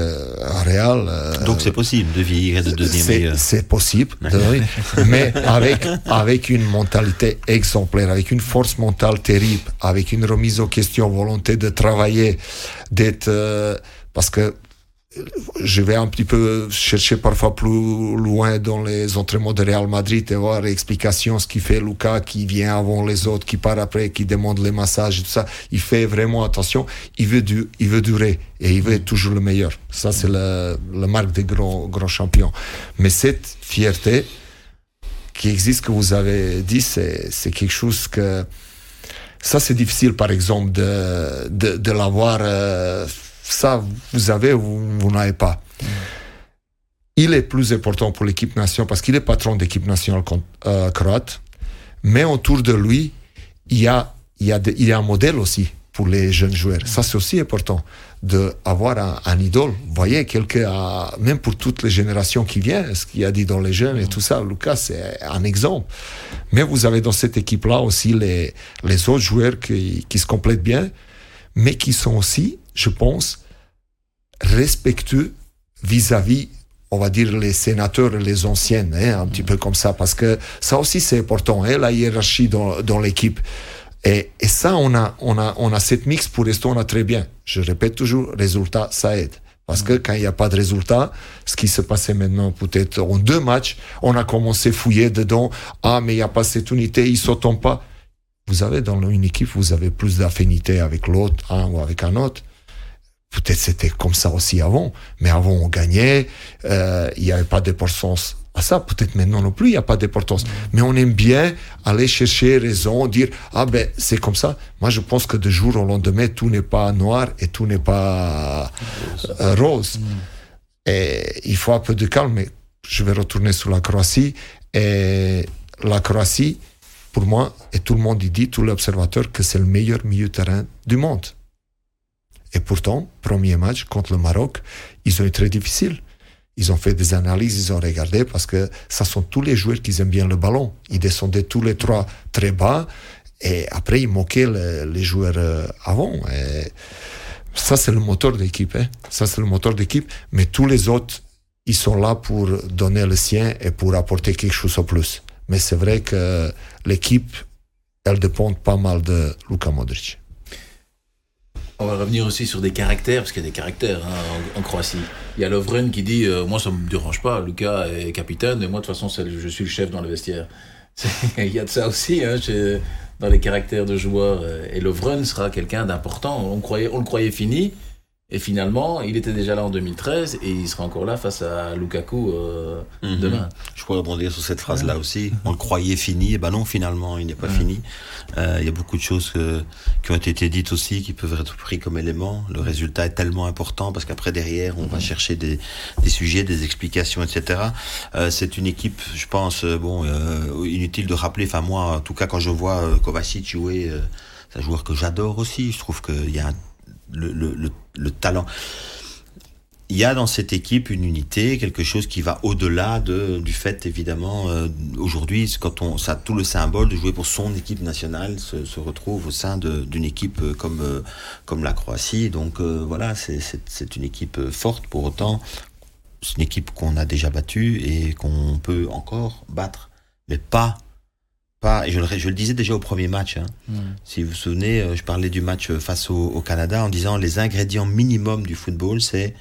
Speaker 3: Real.
Speaker 4: Euh, Donc c'est possible de vieillir et de devenir meilleur.
Speaker 3: C'est possible, mais avec avec une mentalité exemplaire, avec une force mentale terrible, avec une remise aux questions, volonté de travailler, d'être, euh, parce que je vais un petit peu chercher parfois plus loin dans les entraînements de Real Madrid et voir l'explication, ce qui fait Lucas qui vient avant les autres, qui part après, qui demande les massages et tout ça. Il fait vraiment attention. Il veut, du, il veut durer et il veut être toujours le meilleur. Ça, c'est la, marque des grands, grands champions. Mais cette fierté qui existe, que vous avez dit, c'est, c'est quelque chose que, ça, c'est difficile, par exemple, de, de, de l'avoir, euh, ça, vous avez ou vous, n'avez pas. Il est plus important pour l'équipe nationale parce qu'il est patron d'équipe nationale euh, croate, mais autour de lui, il y a, il y a, il y un modèle aussi pour les jeunes joueurs. Ça, c'est aussi important d'avoir un, un, idole. Vous voyez, quelqu'un, même pour toutes les générations qui viennent, ce qu'il a dit dans les jeunes et tout ça, Lucas, c'est un exemple. Mais vous avez dans cette équipe-là aussi les, les autres joueurs qui, qui se complètent bien, mais qui sont aussi je pense, respectueux vis-à-vis, on va dire, les sénateurs et les anciennes, hein, un petit peu comme ça, parce que ça aussi c'est important, hein, la hiérarchie dans, dans l'équipe. Et, et, ça, on a, on, a, on a cette mix pour rester, on a très bien. Je répète toujours, résultat, ça aide. Parce que quand il n'y a pas de résultat, ce qui se passait maintenant peut-être en deux matchs, on a commencé à fouiller dedans. Ah, mais il n'y a pas cette unité, ils sautent pas. Vous avez dans une équipe, vous avez plus d'affinité avec l'autre, un ou avec un autre. Peut-être c'était comme ça aussi avant, mais avant on gagnait, euh, il n'y avait pas d'importance à ça. Peut-être maintenant non plus, il n'y a pas d'importance. Mm. Mais on aime bien aller chercher raison, dire ah ben c'est comme ça. Moi je pense que de jour au lendemain tout n'est pas noir et tout n'est pas rose. Euh, mm. Et il faut un peu de calme. Mais je vais retourner sur la Croatie et la Croatie, pour moi, et tout le monde y dit, tous les observateurs, que c'est le meilleur milieu terrain du monde. Et pourtant, premier match contre le Maroc, ils ont été très difficiles. Ils ont fait des analyses, ils ont regardé parce que ça sont tous les joueurs qui aiment bien le ballon. Ils descendaient tous les trois très bas et après ils moquaient les, joueurs euh, avant. Ça, c'est le moteur d'équipe. Hein. Ça, c'est le moteur d'équipe. Mais tous les autres, ils sont là pour donner le sien et pour apporter quelque chose en plus. Mais c'est vrai que l'équipe, elle dépend pas mal de Luka Modric.
Speaker 1: On va revenir aussi sur des caractères, parce qu'il y a des caractères hein, en, Croatie. Il y a Lovren qui dit euh, Moi, ça me dérange pas, Lucas est capitaine, et moi, de toute façon, je suis le chef dans le vestiaire. Il y a de ça aussi hein, dans les caractères de joueurs. Euh, et Lovren sera quelqu'un d'important. On, on le croyait fini, et finalement, il était déjà là en 2013 et il sera encore là face à Lukaku euh, mhm. demain.
Speaker 4: Je pourrais rebondir sur cette phrase-là aussi. On le croyait fini, et ben non, finalement, il n'est pas fini. Euh, il y a beaucoup de choses qui ont été dites aussi, qui peuvent être pris comme éléments. Le résultat est tellement important parce qu'après derrière, on va chercher des, des, sujets, des explications, etc. Euh, c'est une équipe, je pense, euh, bon, euh, inutile de rappeler. Enfin moi, en tout cas, quand je vois euh, Kovacic jouer, c'est un joueur que j'adore aussi. Je trouve qu'il y a un le, le, le, talent. Il y a dans cette équipe une unité, quelque chose qui va au-delà de, du fait, évidemment, euh, aujourd'hui, quand on, ça, tout le symbole de jouer pour son équipe nationale se, se retrouve au sein d'une équipe euh, comme, euh, comme la Croatie. Donc voilà, c'est une équipe forte pour autant. C'est une équipe qu'on a déjà battue et qu'on peut encore battre, mais pas pas, et je le, je le disais déjà au premier match, hein. si vous vous souvenez, euh, je parlais du match euh, face au, Canada en disant les ingrédients minimums du football, c'est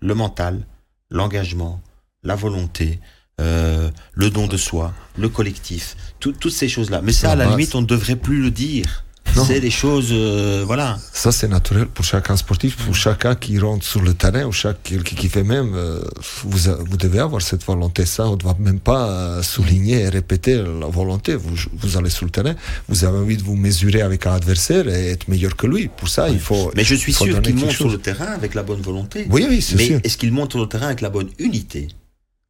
Speaker 4: le mental, l'engagement, la volonté, euh, le don de soi, le collectif, toutes ces choses-là. Mais ça, à la limite, on ne devrait plus le dire. C'est des choses, euh, voilà.
Speaker 3: Ça, c'est naturel pour chacun sportif, pour chacun qui rentre sur le terrain, ou chaque qui, qui fait même. Euh, vous, vous devez avoir cette volonté. Ça, on ne doit même pas euh, souligner et répéter la volonté. Vous, vous allez sur le terrain, vous avez envie de vous mesurer avec un adversaire et être meilleur que lui. Pour ça, il faut.
Speaker 4: Mais je suis sûr qu'il monte sur le terrain avec la bonne volonté.
Speaker 3: Oui, oui, c'est
Speaker 4: Mais est-ce qu'il monte sur le terrain avec la bonne unité?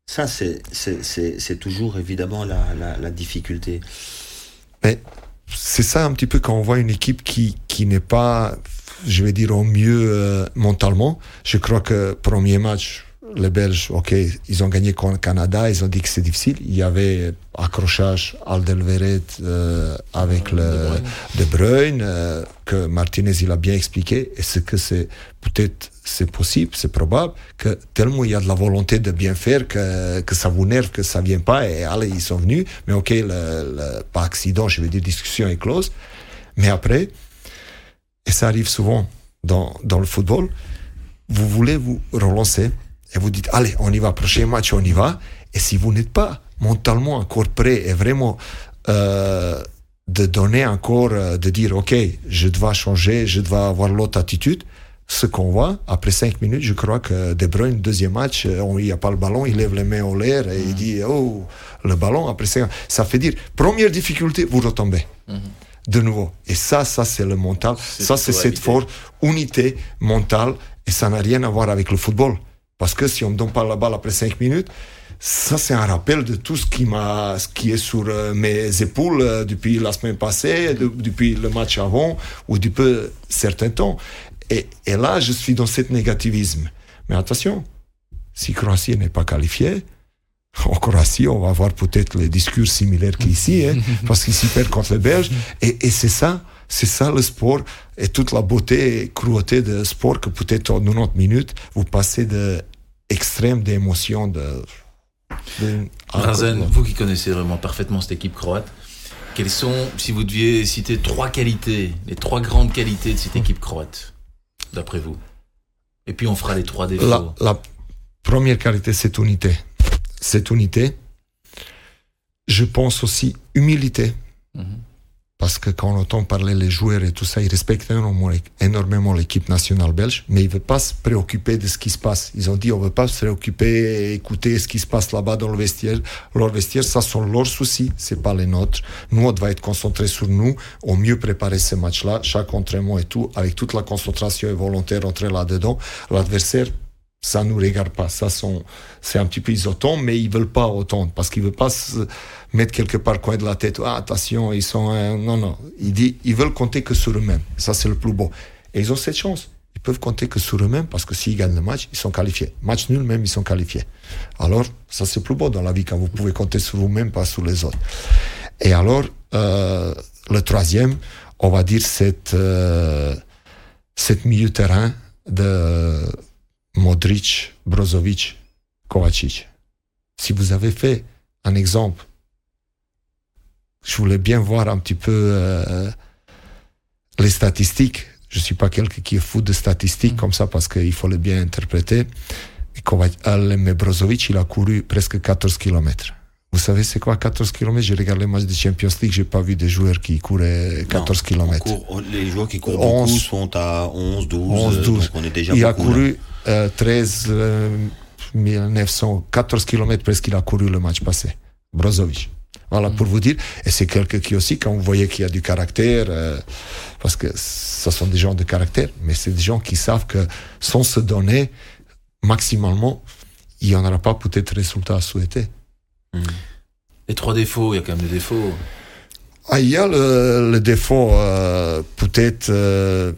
Speaker 4: Ça, c'est toujours évidemment la, la, la difficulté.
Speaker 3: Mais c'est ça un petit peu quand on voit une équipe qui, qui n'est pas, je vais dire, au mieux euh, mentalement. Je crois que premier match, les Belges, ok, ils ont gagné contre le Canada, ils ont dit que c'est difficile. Il y avait accrochage Alderweireld euh, avec le De Bruyne, euh, que Martinez il a bien expliqué. Et ce que c'est peut-être c'est possible, c'est probable que tellement il y a de la volonté de bien faire que, que ça vous nerve, que ça vient pas. Et allez, ils sont venus. Mais ok, le, le, pas accident, je veux dire, discussion est close. Mais après, et ça arrive souvent dans, dans le football, vous voulez vous relancer? Et vous dites, allez, on y va, prochain match, on y va. Et si vous n'êtes pas mentalement encore prêt et vraiment euh, de donner encore, euh, de dire, OK, je dois changer, je dois avoir l'autre attitude, ce qu'on voit, après cinq minutes, je crois que De Bruyne, deuxième match, euh, il n'y a pas le ballon, il lève les mains en l'air et il mm. dit, oh, le ballon, après cinq Ça fait dire, première difficulté, vous retombez. Mm-hmm. De nouveau. Et ça, ça, c'est le mental. Ça, c'est cette forte unité mentale. Et ça n'a rien à voir avec le football. Parce que si on me donne pas la balle après 5 minutes, ça c'est un rappel de tout ce qui m'a, ce qui est sur euh, mes épaules euh, depuis la semaine passée, depuis le match avant ou depuis certains temps. Et, là, je suis dans cet négativisme. Mais attention, si Croatie n'est pas qualifiée, en Croatie, on va avoir peut-être les discours similaires qu'ici, hein, parce qu'ici perd contre les Belges. Et c'est ça, c'est ça le sport et toute la beauté et cruauté de sport que peut-être en 90 minutes, vous passez de extrême d'émotion de,
Speaker 1: de vous qui connaissez vraiment parfaitement cette équipe croate, quelles sont, si vous deviez citer trois qualités, les trois grandes qualités de cette équipe croate, d'après vous? Et puis on fera les trois défauts.
Speaker 3: La, la première qualité, c'est unité. Cette unité. Je pense aussi humilité. Mhm. Parce que quand on entend parler les joueurs et tout ça, ils respectent énormément l'équipe nationale belge, mais ils ne veulent pas se préoccuper de ce qui se passe. Ils ont dit on ne veut pas se préoccuper, écouter ce qui se passe là-bas dans le vestiaire. Leur vestiaire, ça sont leurs soucis, c'est pas les nôtres. Nous, on doit être concentrés sur nous, au mieux préparer ce match-là, chaque entraînement et tout, avec toute la concentration et volontaire entrer là-dedans. L'adversaire ça nous regarde pas. Ça c'est un petit peu isotant, mais ils veulent pas autant parce qu'ils veulent pas se mettre quelque part coin de la tête. Ah, attention, ils sont, non, non. Ils disent, ils veulent compter que sur eux-mêmes. Ça, c'est le plus beau. Et ils ont cette chance. Ils peuvent compter que sur eux-mêmes parce que s'ils gagnent le match, ils sont qualifiés. Match nul, même, ils sont qualifiés. Alors, ça, c'est plus beau dans la vie quand vous pouvez compter sur vous-même, pas sur les autres. Et alors, euh, le troisième, on va dire cette, euh, cette milieu terrain de, Modric, Brozovic, Kovacic. Si vous avez fait un exemple, je voulais bien voir un petit peu euh, les statistiques. Je suis pas quelqu'un qui est fou de statistiques mm. comme ça parce qu'il faut les bien interpréter. Mais Brozovic, il a couru presque 14 km. Vous savez, c'est quoi 14 km J'ai regardé les matchs de Champions League, j'ai pas vu des joueurs qui couraient 14 km.
Speaker 4: les joueurs qui courent 11, beaucoup sont à 11, 12. 11,
Speaker 3: 12. on est déjà il a couru 13 1900, 14 km presque il a couru le match passé. Brozovic. Voilà pour vous dire. Et c'est quelqu'un qui aussi, quand vous voyez qu'il y a du caractère, euh, parce que ce sont des gens de caractère, mais c'est des gens qui savent que sans se donner maximalement, il n'y en aura pas peut-être résultat à souhaiter.
Speaker 1: Hmm. Les trois défauts, il y a quand même des défauts.
Speaker 3: Ah, il y a le, défaut, euh, peut-être. Euh,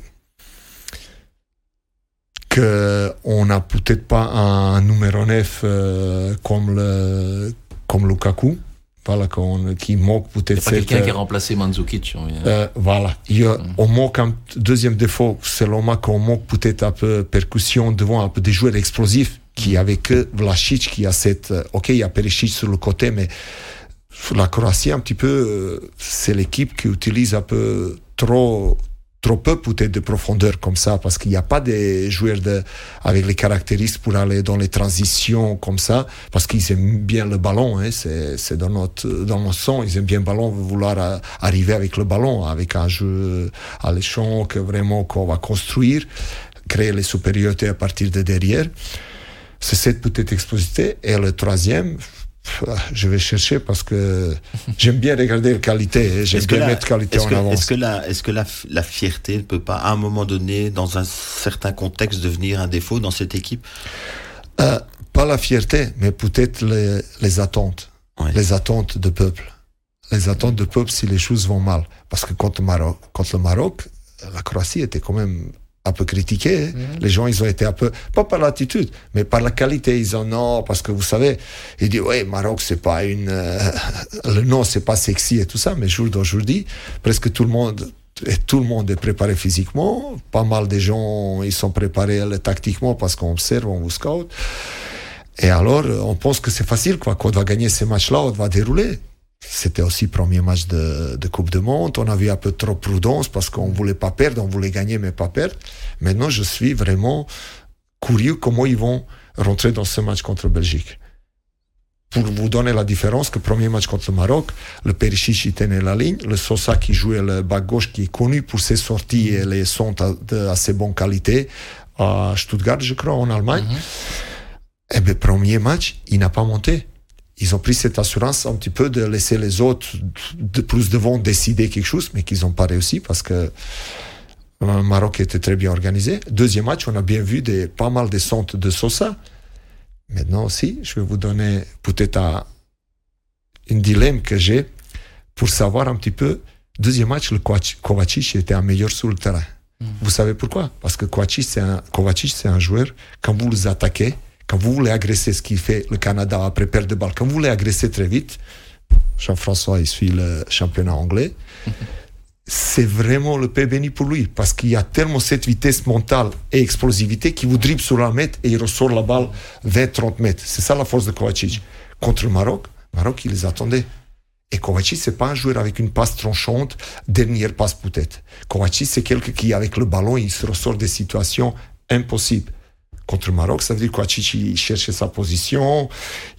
Speaker 3: on n'a peut-être pas un numéro 9 euh, comme, le, comme Lukaku. Voilà, qui manque peut-être.
Speaker 1: C'est quelqu'un qui a remplacé Mandzukic.
Speaker 3: Euh, voilà. Il mm. On manque un deuxième défaut, selon moi, qu'on manque peut-être un peu percussion devant un peu des joueurs explosifs qui mm. avec que Vlasic qui a cette. Euh, ok, il y a Perisic sur le côté, mais la Croatie, un petit peu, c'est l'équipe qui utilise un peu trop trop peu peut-être de profondeur comme ça parce qu'il n'y a pas des joueurs de, avec les caractéristiques pour aller dans les transitions comme ça parce qu'ils aiment bien le ballon hein, c'est dans notre dans notre son ils aiment bien le ballon vouloir arriver avec le ballon avec un jeu alléchant que vraiment qu'on va construire créer les supériorités à partir de derrière. C'est cette petite explosité et le troisième je vais chercher parce que j'aime bien regarder la qualité, j'aime bien la, mettre qualité en avant.
Speaker 4: Est-ce que, la, est-ce que la, la, fierté ne peut pas, à un moment donné, dans un certain contexte, devenir un défaut dans cette équipe?
Speaker 3: Euh, Pas la fierté, mais peut-être les, les attentes. Les attentes de peuple. Les attentes de peuple si les choses vont mal. Parce que contre le Maroc, contre le Maroc la Croatie était quand même un peu critiqué. hein. Les gens, ils ont été un peu, pas par l'attitude, mais par la qualité. Ils ont non, parce que vous savez, ils disent, ouais, Maroc, c'est pas une, euh, le nom, c'est pas sexy et tout ça, mais jour d'aujourd'hui, presque tout le monde, et tout le monde est préparé physiquement. Pas mal de gens, ils sont préparés tactiquement parce qu'on observe, on vous scout. Et alors, on pense que c'est facile, quoi. Quand on va gagner ces matchs-là, on va dérouler. C'était aussi premier match de, de Coupe de Monde. On avait un peu trop prudence parce qu'on voulait pas perdre, on voulait gagner mais pas perdre. Maintenant, je suis vraiment curieux comment ils vont rentrer dans ce match contre Belgique. Pour vous donner la différence, que premier match contre le Maroc, le Perisic il tenait la ligne, le Sosa qui jouait le bas gauche qui est connu pour ses sorties et les sont de assez bonne qualité à Stuttgart, je crois, en Allemagne. Eh bien, premier match, il n'a pas monté ils ont pris cette assurance un petit peu de laisser les autres de plus devant décider quelque chose, mais qu'ils n'ont pas réussi parce que le Maroc était très bien organisé. Deuxième match, on a bien vu des, pas mal des centres de Sosa. Maintenant aussi, je vais vous donner peut-être un, une dilemme que j'ai pour savoir un petit peu. Deuxième match, le Kovacic était un meilleur sur le terrain. Mm. Vous savez pourquoi? Parce que Kovacic, c'est un, Kovacic, c'est un joueur, quand vous les attaquez, quand vous voulez agresser ce qu'il fait le Canada après perdre de balle, quand vous voulez agresser très vite, Jean-François, il suit le championnat anglais, c'est vraiment le paix béni pour lui, parce qu'il y a tellement cette vitesse mentale et explosivité qu'il vous dribble sur la mètre et il ressort la balle 20-30 mètres. C'est ça la force de Kovacic. Contre le Maroc, Maroc, il les attendait. Et Kovacic, c'est pas un joueur avec une passe tranchante, dernière passe peut-être. Kovacic, c'est quelqu'un qui, avec le ballon, il se ressort des situations impossibles contre le Maroc, ça veut dire que cherchait sa position,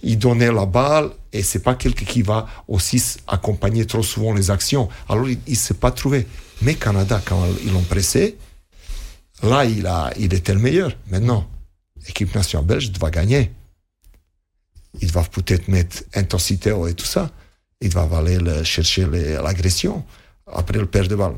Speaker 3: il donnait la balle, et c'est pas quelqu'un qui va aussi accompagner trop souvent les actions. Alors, il, ne s'est pas trouvé. Mais Canada, quand ils l'ont pressé, là, il, a, il était le meilleur. Maintenant, l'équipe nationale belge va gagner. Ils doivent peut-être mettre intensité et tout ça. Ils doivent aller le, chercher l'agression après le perte de balle.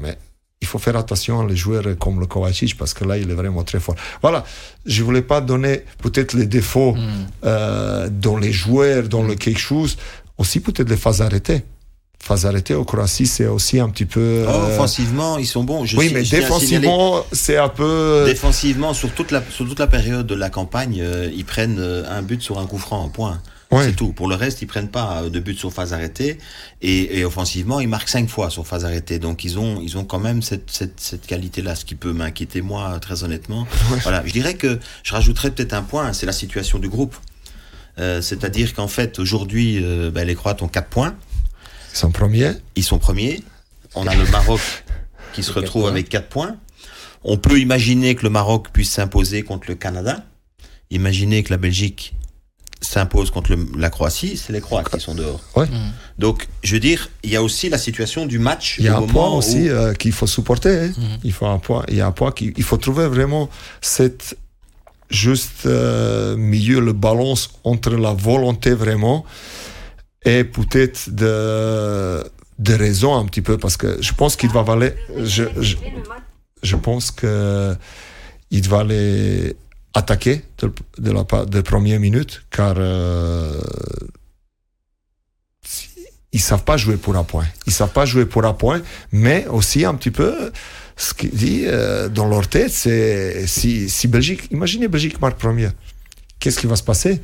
Speaker 3: Il faut faire attention à les joueurs comme le Kovacic parce que là, il est vraiment très fort. Voilà, je voulais pas donner peut-être les défauts mm. euh, dans les joueurs, dans le quelque chose, aussi peut-être les phases arrêtées. Phase arrêtée au Croatie, c'est aussi un petit peu.
Speaker 4: Oh, euh... offensivement, ils sont bons.
Speaker 3: Je oui, mais défensivement, c'est un peu.
Speaker 4: Défensivement, sur toute la, sur toute la période de la campagne, euh, ils prennent euh, un but sur un coup franc, point. Ouais. C'est tout. Pour le reste, ils prennent pas de but sur phase arrêtée et, et, offensivement, ils marquent cinq fois sur phase arrêtée. Donc ils ont ils ont quand même cette cette, cette qualité-là, ce qui peut m'inquiéter moi très honnêtement. Ouais. Voilà, je dirais que je rajouterais peut-être un point, c'est la situation du groupe. Euh, C'est-à-dire qu'en fait aujourd'hui, euh, ben, les Croates ont quatre points.
Speaker 3: Ils sont premiers.
Speaker 4: Ils sont premiers. On a le Maroc qui se retrouve avec quatre points. On peut imaginer que le Maroc puisse s'imposer contre le Canada. Imaginer que la Belgique s'impose contre le, la Croatie, c'est les Croates qui sont dehors.
Speaker 3: Ouais.
Speaker 4: Mmh. Donc, je veux dire, il y a aussi la situation du match.
Speaker 3: Il y a un point aussi où... euh, qu'il faut supporter. Hein. Mmh. Il faut un point. Il y a un point qu'il faut trouver vraiment cette juste euh, milieu, le balance entre la volonté vraiment et peut-être de de raison un petit peu parce que je pense qu'il va valer. Je, je, je pense que il va aller attaquer de, de la de première minute car euh, ils savent pas jouer pour un point. Ils savent pas jouer pour un point, mais aussi un petit peu ce qu'il dit euh, dans leur tête, c'est si, si Belgique, imaginez Belgique marque première, qu'est-ce qui va se passer?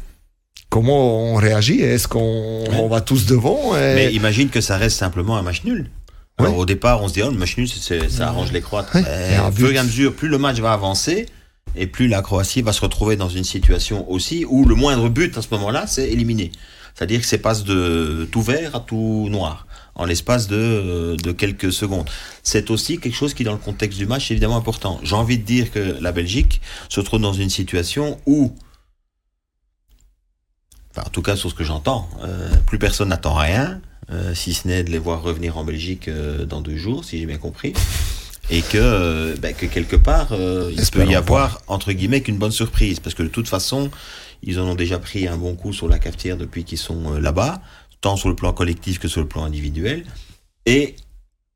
Speaker 3: Comment on réagit? Est-ce qu'on ouais. on va tous devant et...
Speaker 4: Mais imagine que ça reste simplement un match nul. Alors, ouais. au départ, on se dit, oh, le match nul, ça arrange les Croates. Ouais. Et fur et à mesure, plus le match va avancer, et plus la Croatie va se retrouver dans une situation aussi où le moindre but à ce moment-là, c'est éliminé. C'est-à-dire que c'est passe de tout vert à tout noir en l'espace de, de quelques secondes. C'est aussi quelque chose qui, dans le contexte du match, est évidemment important. J'ai envie de dire que la Belgique se trouve dans une situation où, en tout cas sur ce que j'entends, euh, plus personne n'attend rien, euh, si ce n'est de les voir revenir en Belgique euh, dans deux jours, si j'ai bien compris et que, ben, que quelque part euh, il peut y avoir entre guillemets qu'une bonne surprise. Parce que de toute façon ils en ont déjà pris un bon coup sur la cafetière depuis qu'ils sont euh, là-bas tant sur le plan collectif que sur le plan individuel. Et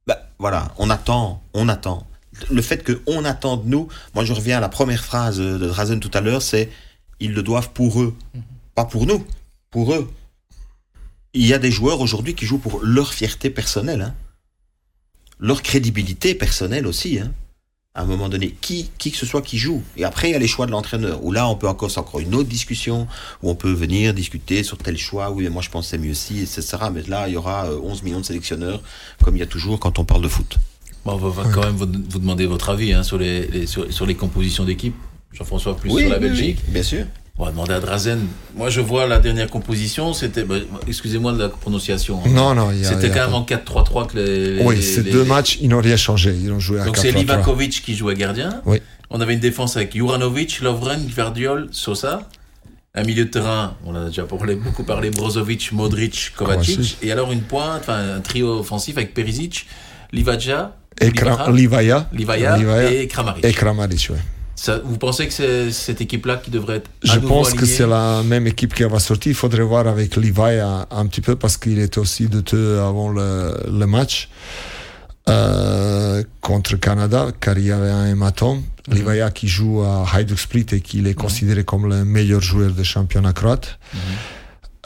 Speaker 4: ben, voilà on attend on attend. Le fait que on attend de nous moi je reviens à la première phrase de Drazen tout à l'heure c'est ils le doivent pour eux. Pas pour nous pour eux. Il y a des joueurs aujourd'hui qui jouent pour leur fierté personnelle hein leur crédibilité personnelle aussi. Hein. à un moment donné, qui, qui que ce soit qui joue. Et après, il y a les choix de l'entraîneur, où là, on peut encore, c'est encore une autre discussion, où on peut venir discuter sur tel choix, oui, mais moi je pense que c'est mieux si, etc. Mais là, il y aura 11 millions de sélectionneurs, comme il y a toujours quand on parle de foot.
Speaker 1: Bon, on va quand même vous, demander votre avis hein, sur, les, sur, les compositions d'équipe. Jean-François, plus sur la Belgique.
Speaker 4: bien sûr.
Speaker 1: On va demander à Drazen. Moi, je vois la dernière composition, c'était. Bah, excusez-moi de la prononciation.
Speaker 3: Hein. Non, non.
Speaker 1: C'était quand même en 4-3-3 que les.
Speaker 3: Oui, ces deux matchs, ils n'ont rien changé. Ils ont joué à
Speaker 1: Donc c'est Livakovic qui jouait gardien.
Speaker 3: Oui.
Speaker 1: On avait une défense avec Juranovic, Lovren, Verdiol, Sosa. Un milieu de terrain, on en a déjà parlé, beaucoup parlé, Brozovic, Modric, Kovacic. Et alors une pointe, enfin un trio offensif avec Perisic, Livaja,
Speaker 3: et Livaya,
Speaker 1: Livaya, et Kramaric.
Speaker 3: Et Kramaric, oui
Speaker 1: vous pensez que c'est cette équipe-là qui devrait être
Speaker 3: Je pense que c'est la même équipe qui va sortir. Il faudrait voir avec Levi un, petit peu parce qu'il était aussi de deux avant le, match euh, contre Canada, car il y avait un hématome. Mm qui joue à Hajduk Split et qui est mhm. considéré comme le meilleur joueur de championnat croate. Mhm.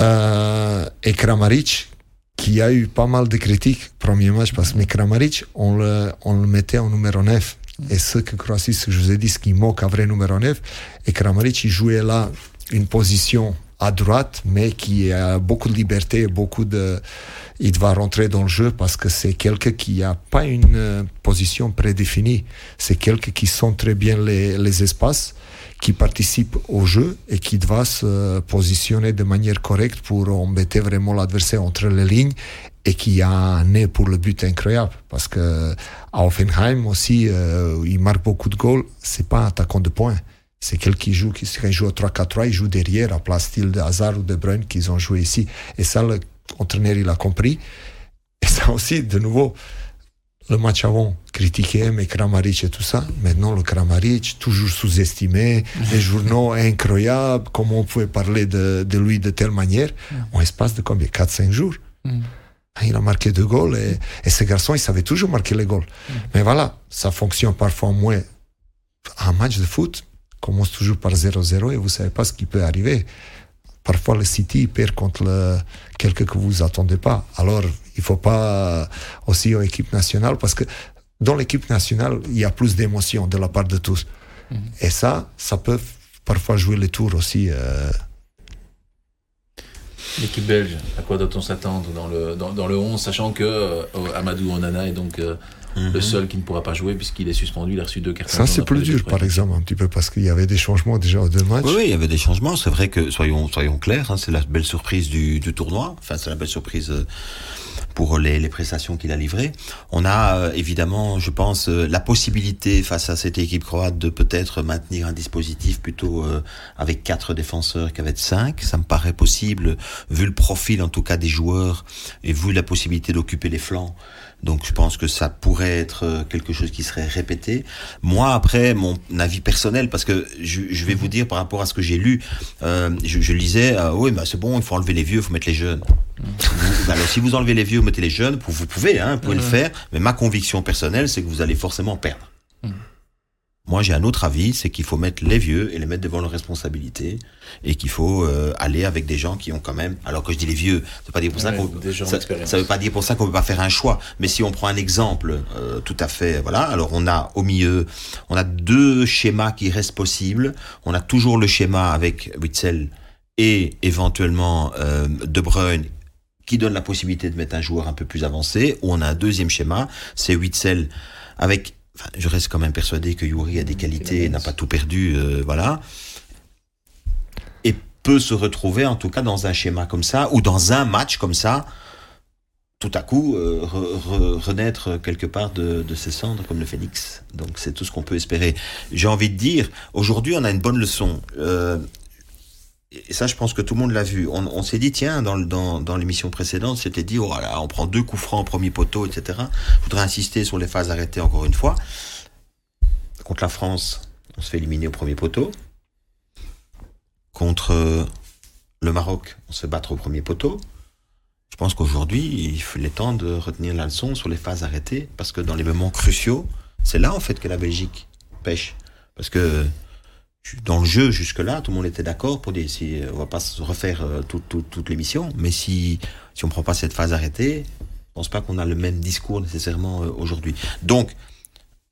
Speaker 3: Euh, et Kramaric, qui a eu pas mal de critiques premier match parce que Kramaric, on le, on le mettait en numéro 9 et ce que Croatie, je vous ai dit, ce qui manque un vrai numéro 9, et Kramaric, il jouait là une position à droite, mais qui a beaucoup de liberté, beaucoup de... Il va rentrer dans le jeu parce que c'est quelqu'un qui n'a pas une euh, position prédéfinie. C'est quelqu'un qui sent très bien les espaces, qui participe au jeu et qui doit se positionner de manière correcte pour embêter vraiment l'adversaire entre les lignes et qui a un nez pour le but incroyable. Parce que à Offenheim aussi euh, il marque beaucoup de goals. C'est pas un attaquant de points. C'est quelqu'un qui joue qui joue au 3-4-3 il joue derrière à place style de Hazard ou de Bruyne qu'ils ont joué ici. Et ça l'entraîneur il a compris. Et ça aussi de nouveau le match avant critiqué mais Kramaric et tout ça maintenant le Kramaric toujours sous-estimé les journaux incroyables comment on pouvait parler de, de lui de telle manière en espace de combien? 4-5 jours mm. Il a marqué deux goals et, et ce garçon, il savait toujours marquer les goals. Mm. Mais voilà, ça fonctionne parfois moins. Un match de foot commence toujours par 0-0 et vous savez pas ce qui peut arriver. Parfois, le City perd contre le, quelqu'un que vous attendez pas. Alors, il faut pas aussi en équipe nationale parce que dans l'équipe nationale, il y a plus d'émotions de la part de tous. Mm. Et ça, ça peut parfois jouer les tours aussi. Euh,
Speaker 1: L'équipe belge, à quoi doit-on s'attendre dans le, dans, dans, le 11, sachant que euh, Amadou Onana est donc euh, le mhm. seul qui ne pourra pas jouer puisqu'il est suspendu, il a reçu deux cartons.
Speaker 3: Ça, c'est plus dur, par exemple, un petit peu, parce qu'il y avait des changements déjà aux deux matchs.
Speaker 4: Oui, il y avait des changements. C'est vrai que, soyons, soyons clairs, hein, c'est la belle surprise du, du tournoi. Enfin, c'est la belle surprise. Euh, pour les, les prestations qu'il a livrées. On a euh, évidemment, je pense, euh, la possibilité face à cette équipe croate de peut-être maintenir un dispositif plutôt euh, avec quatre défenseurs qu'avec cinq. Ça me paraît possible, vu le profil en tout cas des joueurs et vu la possibilité d'occuper les flancs. Donc je pense que ça pourrait être quelque chose qui serait répété. Moi, après, mon avis personnel, parce que je, je vais vous dire par rapport à ce que j'ai lu, euh, je, je, lisais, oui, bah, c'est bon, il faut enlever les vieux, il faut mettre les jeunes. Alors, si vous enlevez les vieux, vous mettez les jeunes, vous pouvez, hein, vous pouvez le faire, mais ma conviction personnelle, c'est que vous allez forcément perdre. Moi, j'ai un autre avis, c'est qu'il faut mettre les vieux et les mettre devant leurs responsabilités et qu'il faut euh, aller avec des gens qui ont quand même. Alors que je dis les vieux, ça veut pas dire pour ça qu'on ça, veut pas dire pour ça qu'on peut pas faire un choix. Mais si on prend un exemple euh, tout à fait, voilà. Alors on a au milieu, on a deux schémas qui restent possibles. On a toujours le schéma avec Witzel et éventuellement euh, De Bruyne qui donne la possibilité de mettre un joueur un peu plus avancé, ou on a un deuxième schéma, c'est Witzel avec, enfin, je reste quand même persuadé que Yuri a des qualités, n'a pas tout perdu, euh, voilà, et peut se retrouver en tout cas dans un schéma comme ça, ou dans un match comme ça, tout à coup euh, renaître quelque part de, de, ses cendres comme le phénix. Donc c'est tout ce qu'on peut espérer. J'ai envie de dire, aujourd'hui on a une bonne leçon. Euh, et ça, je pense que tout le monde l'a vu. On, s'est dit, tiens, dans, l'émission précédente, c'était dit, oh on prend deux coups francs au premier poteau, etc. Je voudrais insister sur les phases arrêtées encore une fois. Contre la France, on se fait éliminer au premier poteau. Contre le Maroc, on se fait battre au premier poteau. Je pense qu'aujourd'hui, il est temps de retenir la leçon sur les phases arrêtées, parce que dans les moments cruciaux, c'est là en fait que la Belgique pêche. Parce que dans le jeu jusque-là, tout le monde était d'accord pour dire si on va pas se refaire euh, toute, toute, toute l'émission, mais si si on prend pas cette phase arrêtée, je pense pas qu'on a le même discours nécessairement euh, aujourd'hui. Donc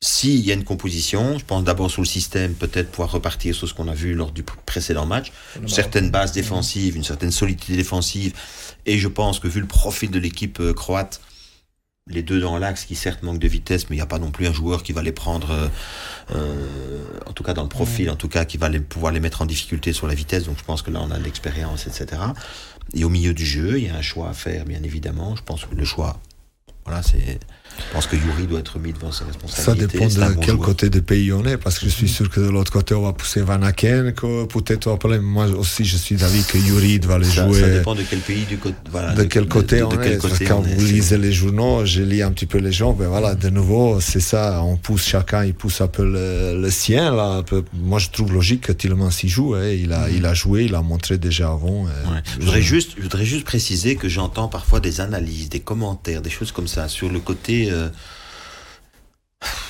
Speaker 4: s'il y a une composition, je pense d'abord sur le système, peut-être pouvoir repartir sur ce qu'on a vu lors du précédent match, une certaine base défensive, une certaine solidité défensive, et je pense que vu le profil de l'équipe euh, croate, les deux dans l'axe qui certes manquent de vitesse, mais il n'y a pas non plus un joueur qui va les prendre, euh, euh, en tout cas dans le profil, en tout cas qui va les, pouvoir les mettre en difficulté sur la vitesse. Donc je pense que là on a de l'expérience, etc. Et au milieu du jeu, il y a un choix à faire, bien évidemment. Je pense que le choix, voilà, c'est je pense que Yuri doit être mis devant ses responsabilités.
Speaker 3: Ça dépend de quel côté du pays on est, parce que je suis sûr que de l'autre côté, on va pousser Van Aken, peut-être appeler. Moi aussi, je suis d'avis que Yuri doit les jouer.
Speaker 4: Ça dépend de quel pays, du côté,
Speaker 3: voilà, de, quel côté on est. Quand vous lisez les journaux, je lis un petit peu les gens, ben voilà, de nouveau, c'est ça, on pousse chacun, il pousse un peu le, sien, là. Un peu. Moi, je trouve logique que Tillman s'y joue, hein. il, a, il a joué, il a montré déjà avant.
Speaker 4: Je, voudrais juste, je voudrais juste préciser que j'entends parfois des analyses, des commentaires, des choses comme ça, sur le côté euh,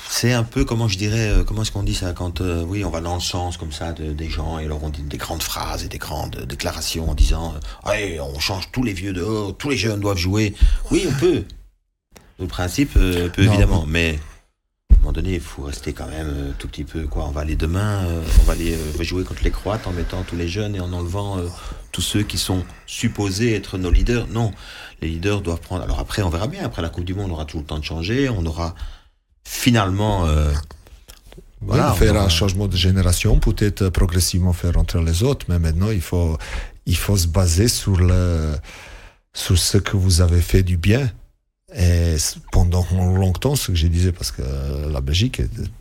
Speaker 4: c'est un peu comment je dirais euh, comment est-ce qu'on dit ça quand euh, oui on va dans le sens comme ça de, des gens et alors on dit des grandes phrases et des grandes déclarations en disant allez on change tous les vieux dehors tous les jeunes doivent jouer. Oui on peut. Le principe peut évidemment mais moment donné il faut rester quand même tout petit peu quoi on va aller demain on va aller jouer contre les Croates en mettant tous les jeunes et en enlevant tous ceux qui sont supposés être nos leaders non les leaders doivent prendre. Alors après, on verra bien. Après la Coupe du Monde, on aura toujours le temps de changer. On aura finalement. Euh,
Speaker 3: voilà, faire un changement de génération, peut-être progressivement faire rentrer les autres, mais maintenant il faut, il faut se baser sur, le, sur ce que vous avez fait du bien. Et pendant longtemps, ce que je disais, parce que la Belgique,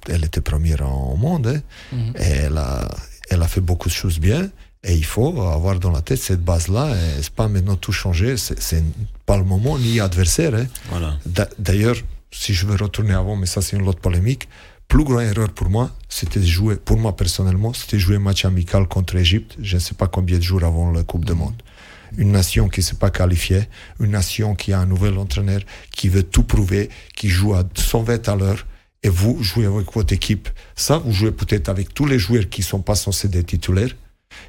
Speaker 3: elle était première au monde, hein, mhm. et elle a, elle a fait beaucoup de choses bien. Et il faut avoir dans la tête cette base-là. Et c'est pas maintenant tout changer. C'est pas le moment ni adversaire. Hein.
Speaker 4: Voilà.
Speaker 3: D'ailleurs, si je veux retourner avant, mais ça c'est une autre polémique. Plus grande erreur pour moi, c'était jouer, pour moi personnellement, c'était jouer un match amical contre l'Égypte. Je ne sais pas combien de jours avant la Coupe du Monde. Une nation qui ne s'est pas qualifiée, une nation qui a un nouvel entraîneur, qui veut tout prouver, qui joue à 120 à l'heure, et vous jouez avec votre équipe. Ça, vous jouez peut-être avec tous les joueurs qui ne sont pas censés être titulaires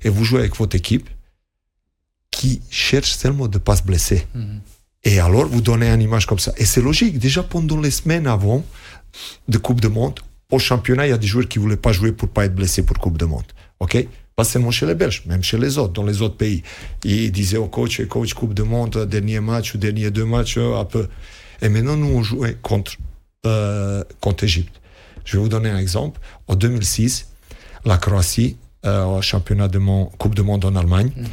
Speaker 3: et vous jouez avec votre équipe qui cherche seulement de ne pas se blesser. Mhm. Et alors, vous donnez une image comme ça. Et c'est logique. Déjà, pendant les semaines avant de Coupe de Monde, au championnat, il y a des joueurs qui ne voulaient pas jouer pour ne pas être blessés pour Coupe de Monde. OK? Pas seulement chez les Belges, même chez les autres, dans les autres pays. Ils disaient au coach, coach, Coupe de Monde, dernier match ou dernier deux matchs, un peu. Et maintenant, nous, on jouait contre, euh, contre Égypte. Je vais vous donner un exemple. En 2006, la Croatie euh, au championnat de monde, Coupe du Monde en Allemagne. Mhm.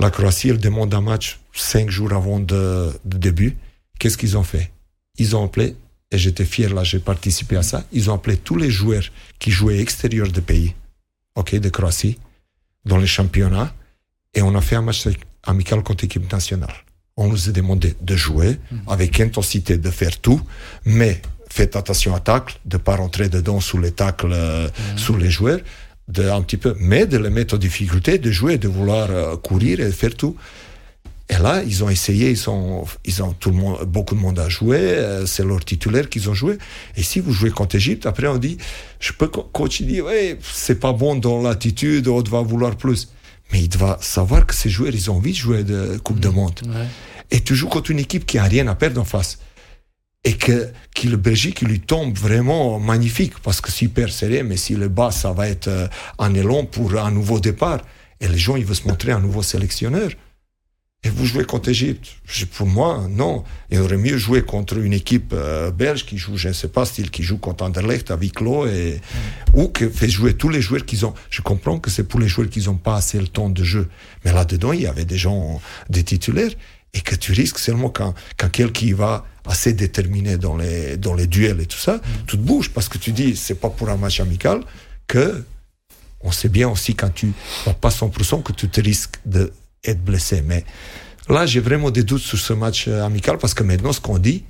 Speaker 3: La Croatie, elle demande un match cinq jours avant de, début. Qu'est-ce qu'ils ont fait? Ils ont appelé, et j'étais fier là, j'ai participé à ça, ils ont appelé tous les joueurs qui jouaient extérieur du pays, ok, de Croatie, dans les championnats, et on a fait un match amical contre l'équipe nationale. On nous a demandé de jouer mhm. avec intensité, de faire tout, mais faites attention à tacle, de ne pas rentrer dedans sous les tacles, euh, mhm. sous les joueurs de, un petit peu, mais de les mettre en difficulté, de jouer, de vouloir euh, courir et faire tout. Et là, ils ont essayé, ils ont, ils ont tout le monde, beaucoup de monde à jouer, euh, c'est leur titulaire qu'ils ont joué. Et si vous jouez contre Égypte, après on dit, je peux, coach, dit, ouais, c'est pas bon dans l'attitude, on va vouloir plus. Mais il doit savoir que ces joueurs, ils ont envie de jouer de Coupe de Monde. Et tu joues contre une équipe qui a rien à perdre en face et que, que le Belgique lui tombe vraiment magnifique parce que super serré, mais si le bas, ça va être euh, un élan pour un nouveau départ. Et les gens, ils veulent se montrer un nouveau sélectionneur. Et vous jouez contre l'Égypte Pour moi, non. Il aurait mieux jouer contre une équipe euh, belge qui joue, je ne sais pas, style qui joue contre Anderlecht avec clos et, ou qui fait jouer tous les joueurs qu'ils ont. Je comprends que c'est pour les joueurs qui n'ont pas assez le temps de jeu. Mais là-dedans, il y avait des gens, des titulaires, et que tu risques seulement quand, quand quelqu'un va assez déterminé dans les, dans les duels et tout ça, mm. tout bouge parce que tu dis, c'est pas pour un match amical que on sait bien aussi quand tu n'as pas 100% que tu te risques d'être blessé. Mais là, j'ai vraiment des doutes sur ce match euh, amical parce que maintenant, ce qu'on dit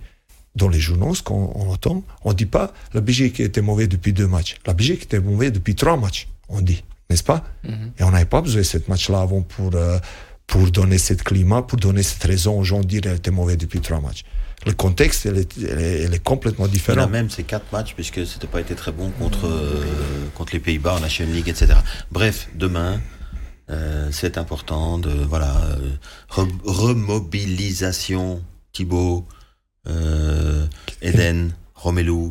Speaker 3: dans les journaux, ce qu'on entend, on dit pas la Belgique était mauvais depuis deux matchs. La Belgique était mauvais depuis trois matchs, on dit, n'est-ce pas? Mm-hmm. Et on n'avait pas besoin de ce match-là avant pour, euh, pour donner ce climat, pour donner cette raison aux gens de dire qu'elle était mauvaise depuis trois matchs le contexte, elle est, complètement différent.
Speaker 4: même ces quatre matchs, puisque c'était pas été très bon contre, euh, contre les Pays-Bas en HM League, etc. Bref, demain, euh, c'est important de, voilà, euh, remobilisation, Thibaut, Eden, Romelu,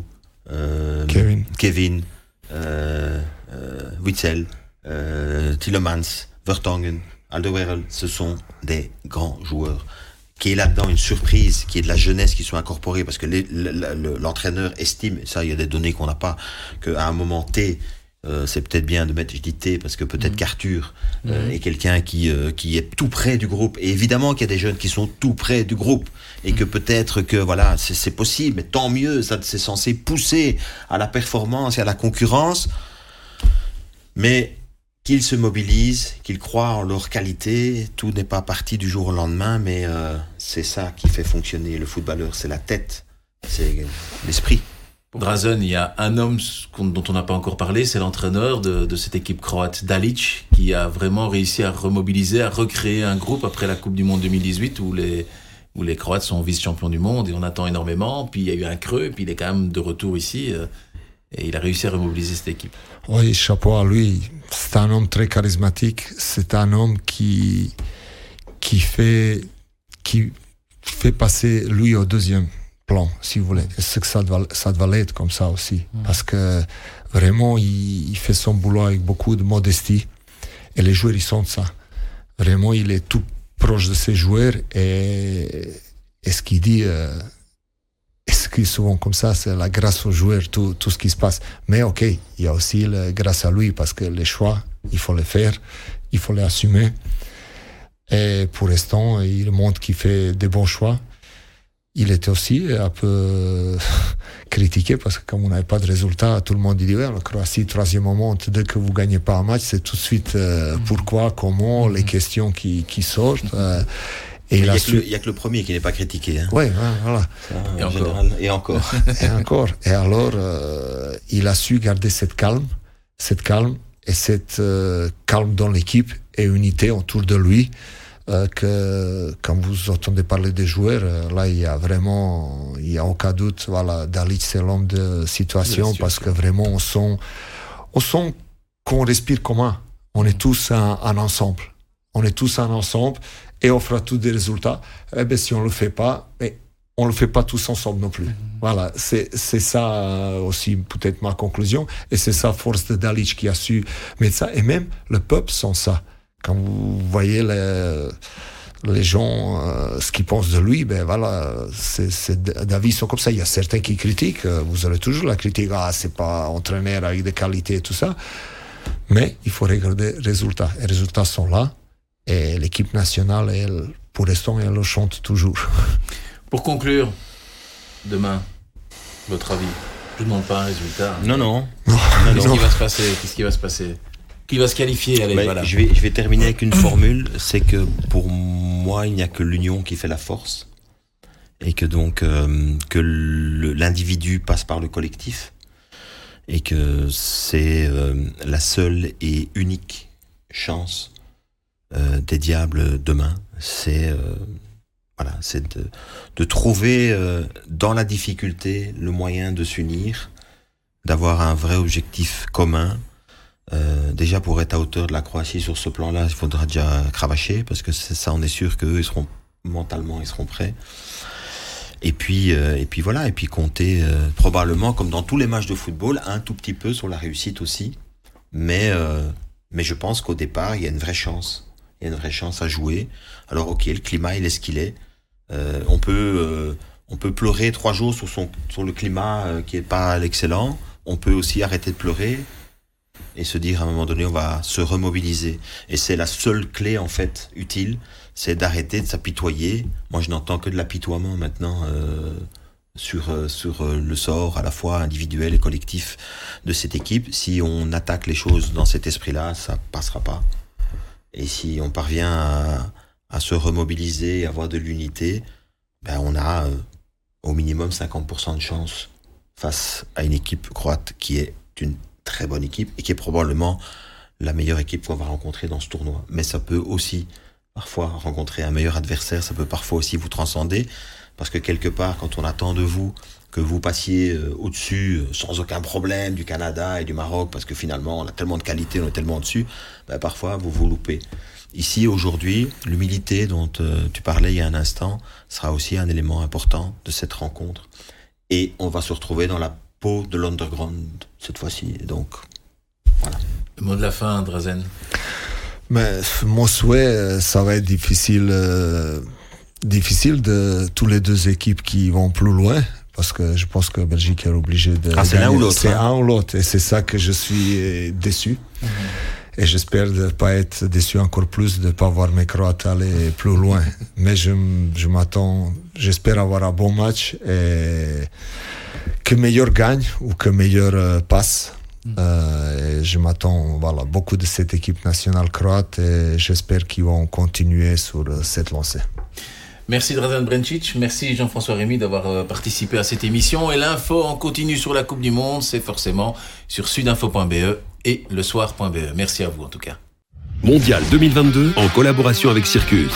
Speaker 3: Kevin.
Speaker 4: Kevin, euh, euh, Witzel, euh, Tillemans, Vertongen, Alderweireld, ce sont des grands joueurs. Qui est là-dedans une surprise, qui est de la jeunesse qui sont incorporés, parce que l'entraîneur estime, et ça il y a des données qu'on n'a pas, qu'à un moment T, euh, c'est peut-être bien de mettre, je dis T, parce que peut-être qu'Arthur euh, est quelqu'un qui, euh, qui est tout près du groupe. Et évidemment qu'il y a des jeunes qui sont tout près du groupe, et que peut-être que voilà, c'est c'est possible, mais tant mieux, ça c'est censé pousser à la performance et à la concurrence. Mais qu'ils se mobilisent, qu'ils croient en leur qualité, tout n'est pas parti du jour au lendemain, mais c'est ça qui fait fonctionner le footballeur, c'est la tête, c'est l'esprit.
Speaker 1: Drazen, il y a un homme dont on n'a pas encore parlé, c'est l'entraîneur de, de cette équipe croate, Dalic, qui a vraiment réussi à remobiliser, à recréer un groupe après la Coupe du Monde 2018 où les, où les Croates sont vice-champions du monde et on attend énormément. Puis il y a eu un creux, puis il est quand même de retour ici euh, et il a réussi à remobiliser cette équipe.
Speaker 3: Oui, chapeau à lui. C'est un homme très charismatique. C'est un homme qui, qui fait, qui fait passer lui au deuxième plan, si vous voulez. C'est que ça doit, ça doit être comme ça aussi. Parce que vraiment, il, il fait son boulot avec beaucoup de modestie. Et les joueurs, ils sentent ça. Vraiment, il est tout proche de ses joueurs et, et ce qu'il dit, euh, et ce qui est souvent comme ça, c'est la grâce aux joueurs, tout, tout ce qui se passe. Mais ok, il y a aussi le, grâce à lui parce que les choix, il faut les faire, il faut les assumer. Et pour l'instant, il montre qu'il fait des bons choix. Il était aussi un peu critiqué parce que comme on n'avait pas de résultat, tout le monde dit ouais, la Croatie, troisième moment, dès que vous gagnez pas un match, c'est tout de suite euh, pourquoi, comment, les questions qui, qui sortent. euh, et
Speaker 4: Il n'y
Speaker 3: a su.
Speaker 4: le- il y a que le premier qui n'est pas critiqué. Hein.
Speaker 3: Ouais, ouais, voilà.
Speaker 4: Ça,
Speaker 1: Et
Speaker 4: en
Speaker 1: encore.
Speaker 4: général. Et encore.
Speaker 3: Et encore. Et alors, euh, il a su garder cette calme, cette calme et cette euh, calme dans l'équipe et unité autour de lui. Euh, que quand vous entendez parler des joueurs, euh, là il y a vraiment, il y a aucun doute. Voilà, Dalic c'est l'homme de situation parce que vraiment on sent, on sent qu'on respire commun. On est tous un, un ensemble. On est tous un ensemble et on fera tous des résultats. Eh ben si on le fait pas, mais on le fait pas tous ensemble non plus. Voilà, c'est c'est ça euh, aussi peut-être ma conclusion et c'est ça force de Dalic qui a su mettre ça et même le peuple sent ça. Quand vous voyez les les gens euh, ce qu'ils pensent de lui, ben voilà, c'est d'avis sont comme ça. Il y a certains qui critiquent. euh, Vous aurez toujours la critique. Ah, c'est pas entraîneur avec des qualités et tout ça. Mais il faut regarder les résultats. Les résultats sont là. Et l'équipe nationale, elle, pour l'instant, elle le chante toujours.
Speaker 1: Pour conclure, demain, votre avis? Je ne demande pas un résultat. hein.
Speaker 4: Non, non.
Speaker 1: Qu'est-ce
Speaker 3: non.
Speaker 1: qui va se passer? Qu'est-ce qui va se passer? Qui va se qualifier Allez, voilà.
Speaker 4: je, vais, je vais terminer avec une formule, c'est que pour moi, il n'y a que l'union qui fait la force. Et que donc, euh, que l'individu passe par le collectif. Et que c'est euh, la seule et unique chance euh, des diables demain. C'est voilà, c'est de, de trouver dans la difficulté le moyen de s'unir, d'avoir un vrai objectif commun, euh, déjà pour être à hauteur de la Croatie sur ce plan-là, il faudra déjà cravacher parce que ça, on est sûr qu'eux ils seront mentalement ils seront prêts. Et puis euh, et puis voilà et puis compter euh, probablement comme dans tous les matchs de football un tout petit peu sur la réussite aussi. Mais mais je pense qu'au départ il y a une vraie chance, il y a une vraie chance à jouer. Alors ok le climat il est ce qu'il est. On peut on peut pleurer trois jours sur son sur le climat qui est pas l'excellent. On peut aussi arrêter de pleurer et se dire à un moment donné on va se remobiliser. Et c'est la seule clé en fait utile c'est d'arrêter de s'apitoyer. Moi je n'entends que de l'apitoiement maintenant euh, sur euh, sur euh, le sort à la fois individuel et collectif de cette équipe. Si on attaque les choses dans cet esprit là ça passera pas. Et si on parvient à, se remobiliser avoir de l'unité ben on a au minimum 50% de chance face à une équipe croate qui est une très bonne équipe et qui est probablement la meilleure équipe qu'on va rencontrer dans ce tournoi. Mais ça peut aussi parfois rencontrer un meilleur adversaire, ça peut parfois aussi vous transcender, parce que quelque part, quand on attend de vous que vous passiez euh, au-dessus euh, sans aucun problème du Canada et du Maroc, parce que finalement on a tellement de qualité, on est tellement au-dessus, ben, parfois vous vous loupez. Ici, aujourd'hui, l'humilité dont euh, tu parlais il y a un instant sera aussi un élément important de cette rencontre. Et on va se retrouver dans la peau de l'underground cette fois-ci. Donc, voilà.
Speaker 1: Le mot de la fin, Drazen.
Speaker 3: Mais mon souhait, ça va être difficile, euh, difficile de tous les deux équipes qui vont plus loin. Parce que je pense que Belgique est obligé de.
Speaker 4: Ah, c'est l'un ou l'autre.
Speaker 3: C'est
Speaker 4: hein.
Speaker 3: un ou l'autre. Et c'est ça que je suis déçu. Et j'espère ne pas être déçu encore plus, de ne pas voir mes Croates aller plus loin. Mais je, je m'attends, j'espère avoir un bon match et que meilleur gagne ou que meilleur euh, passe. Euh, et je m'attends voilà, beaucoup de cette équipe nationale croate et j'espère qu'ils vont continuer sur euh, cette lancée.
Speaker 1: Merci Drazen Brencic, merci Jean-François Rémy d'avoir euh, participé à cette émission. Et l'info en continu sur la Coupe du Monde, c'est forcément sur sudinfo.be et le soir.be. Merci à vous en tout cas.
Speaker 2: Mondial 2022 en collaboration avec Circus.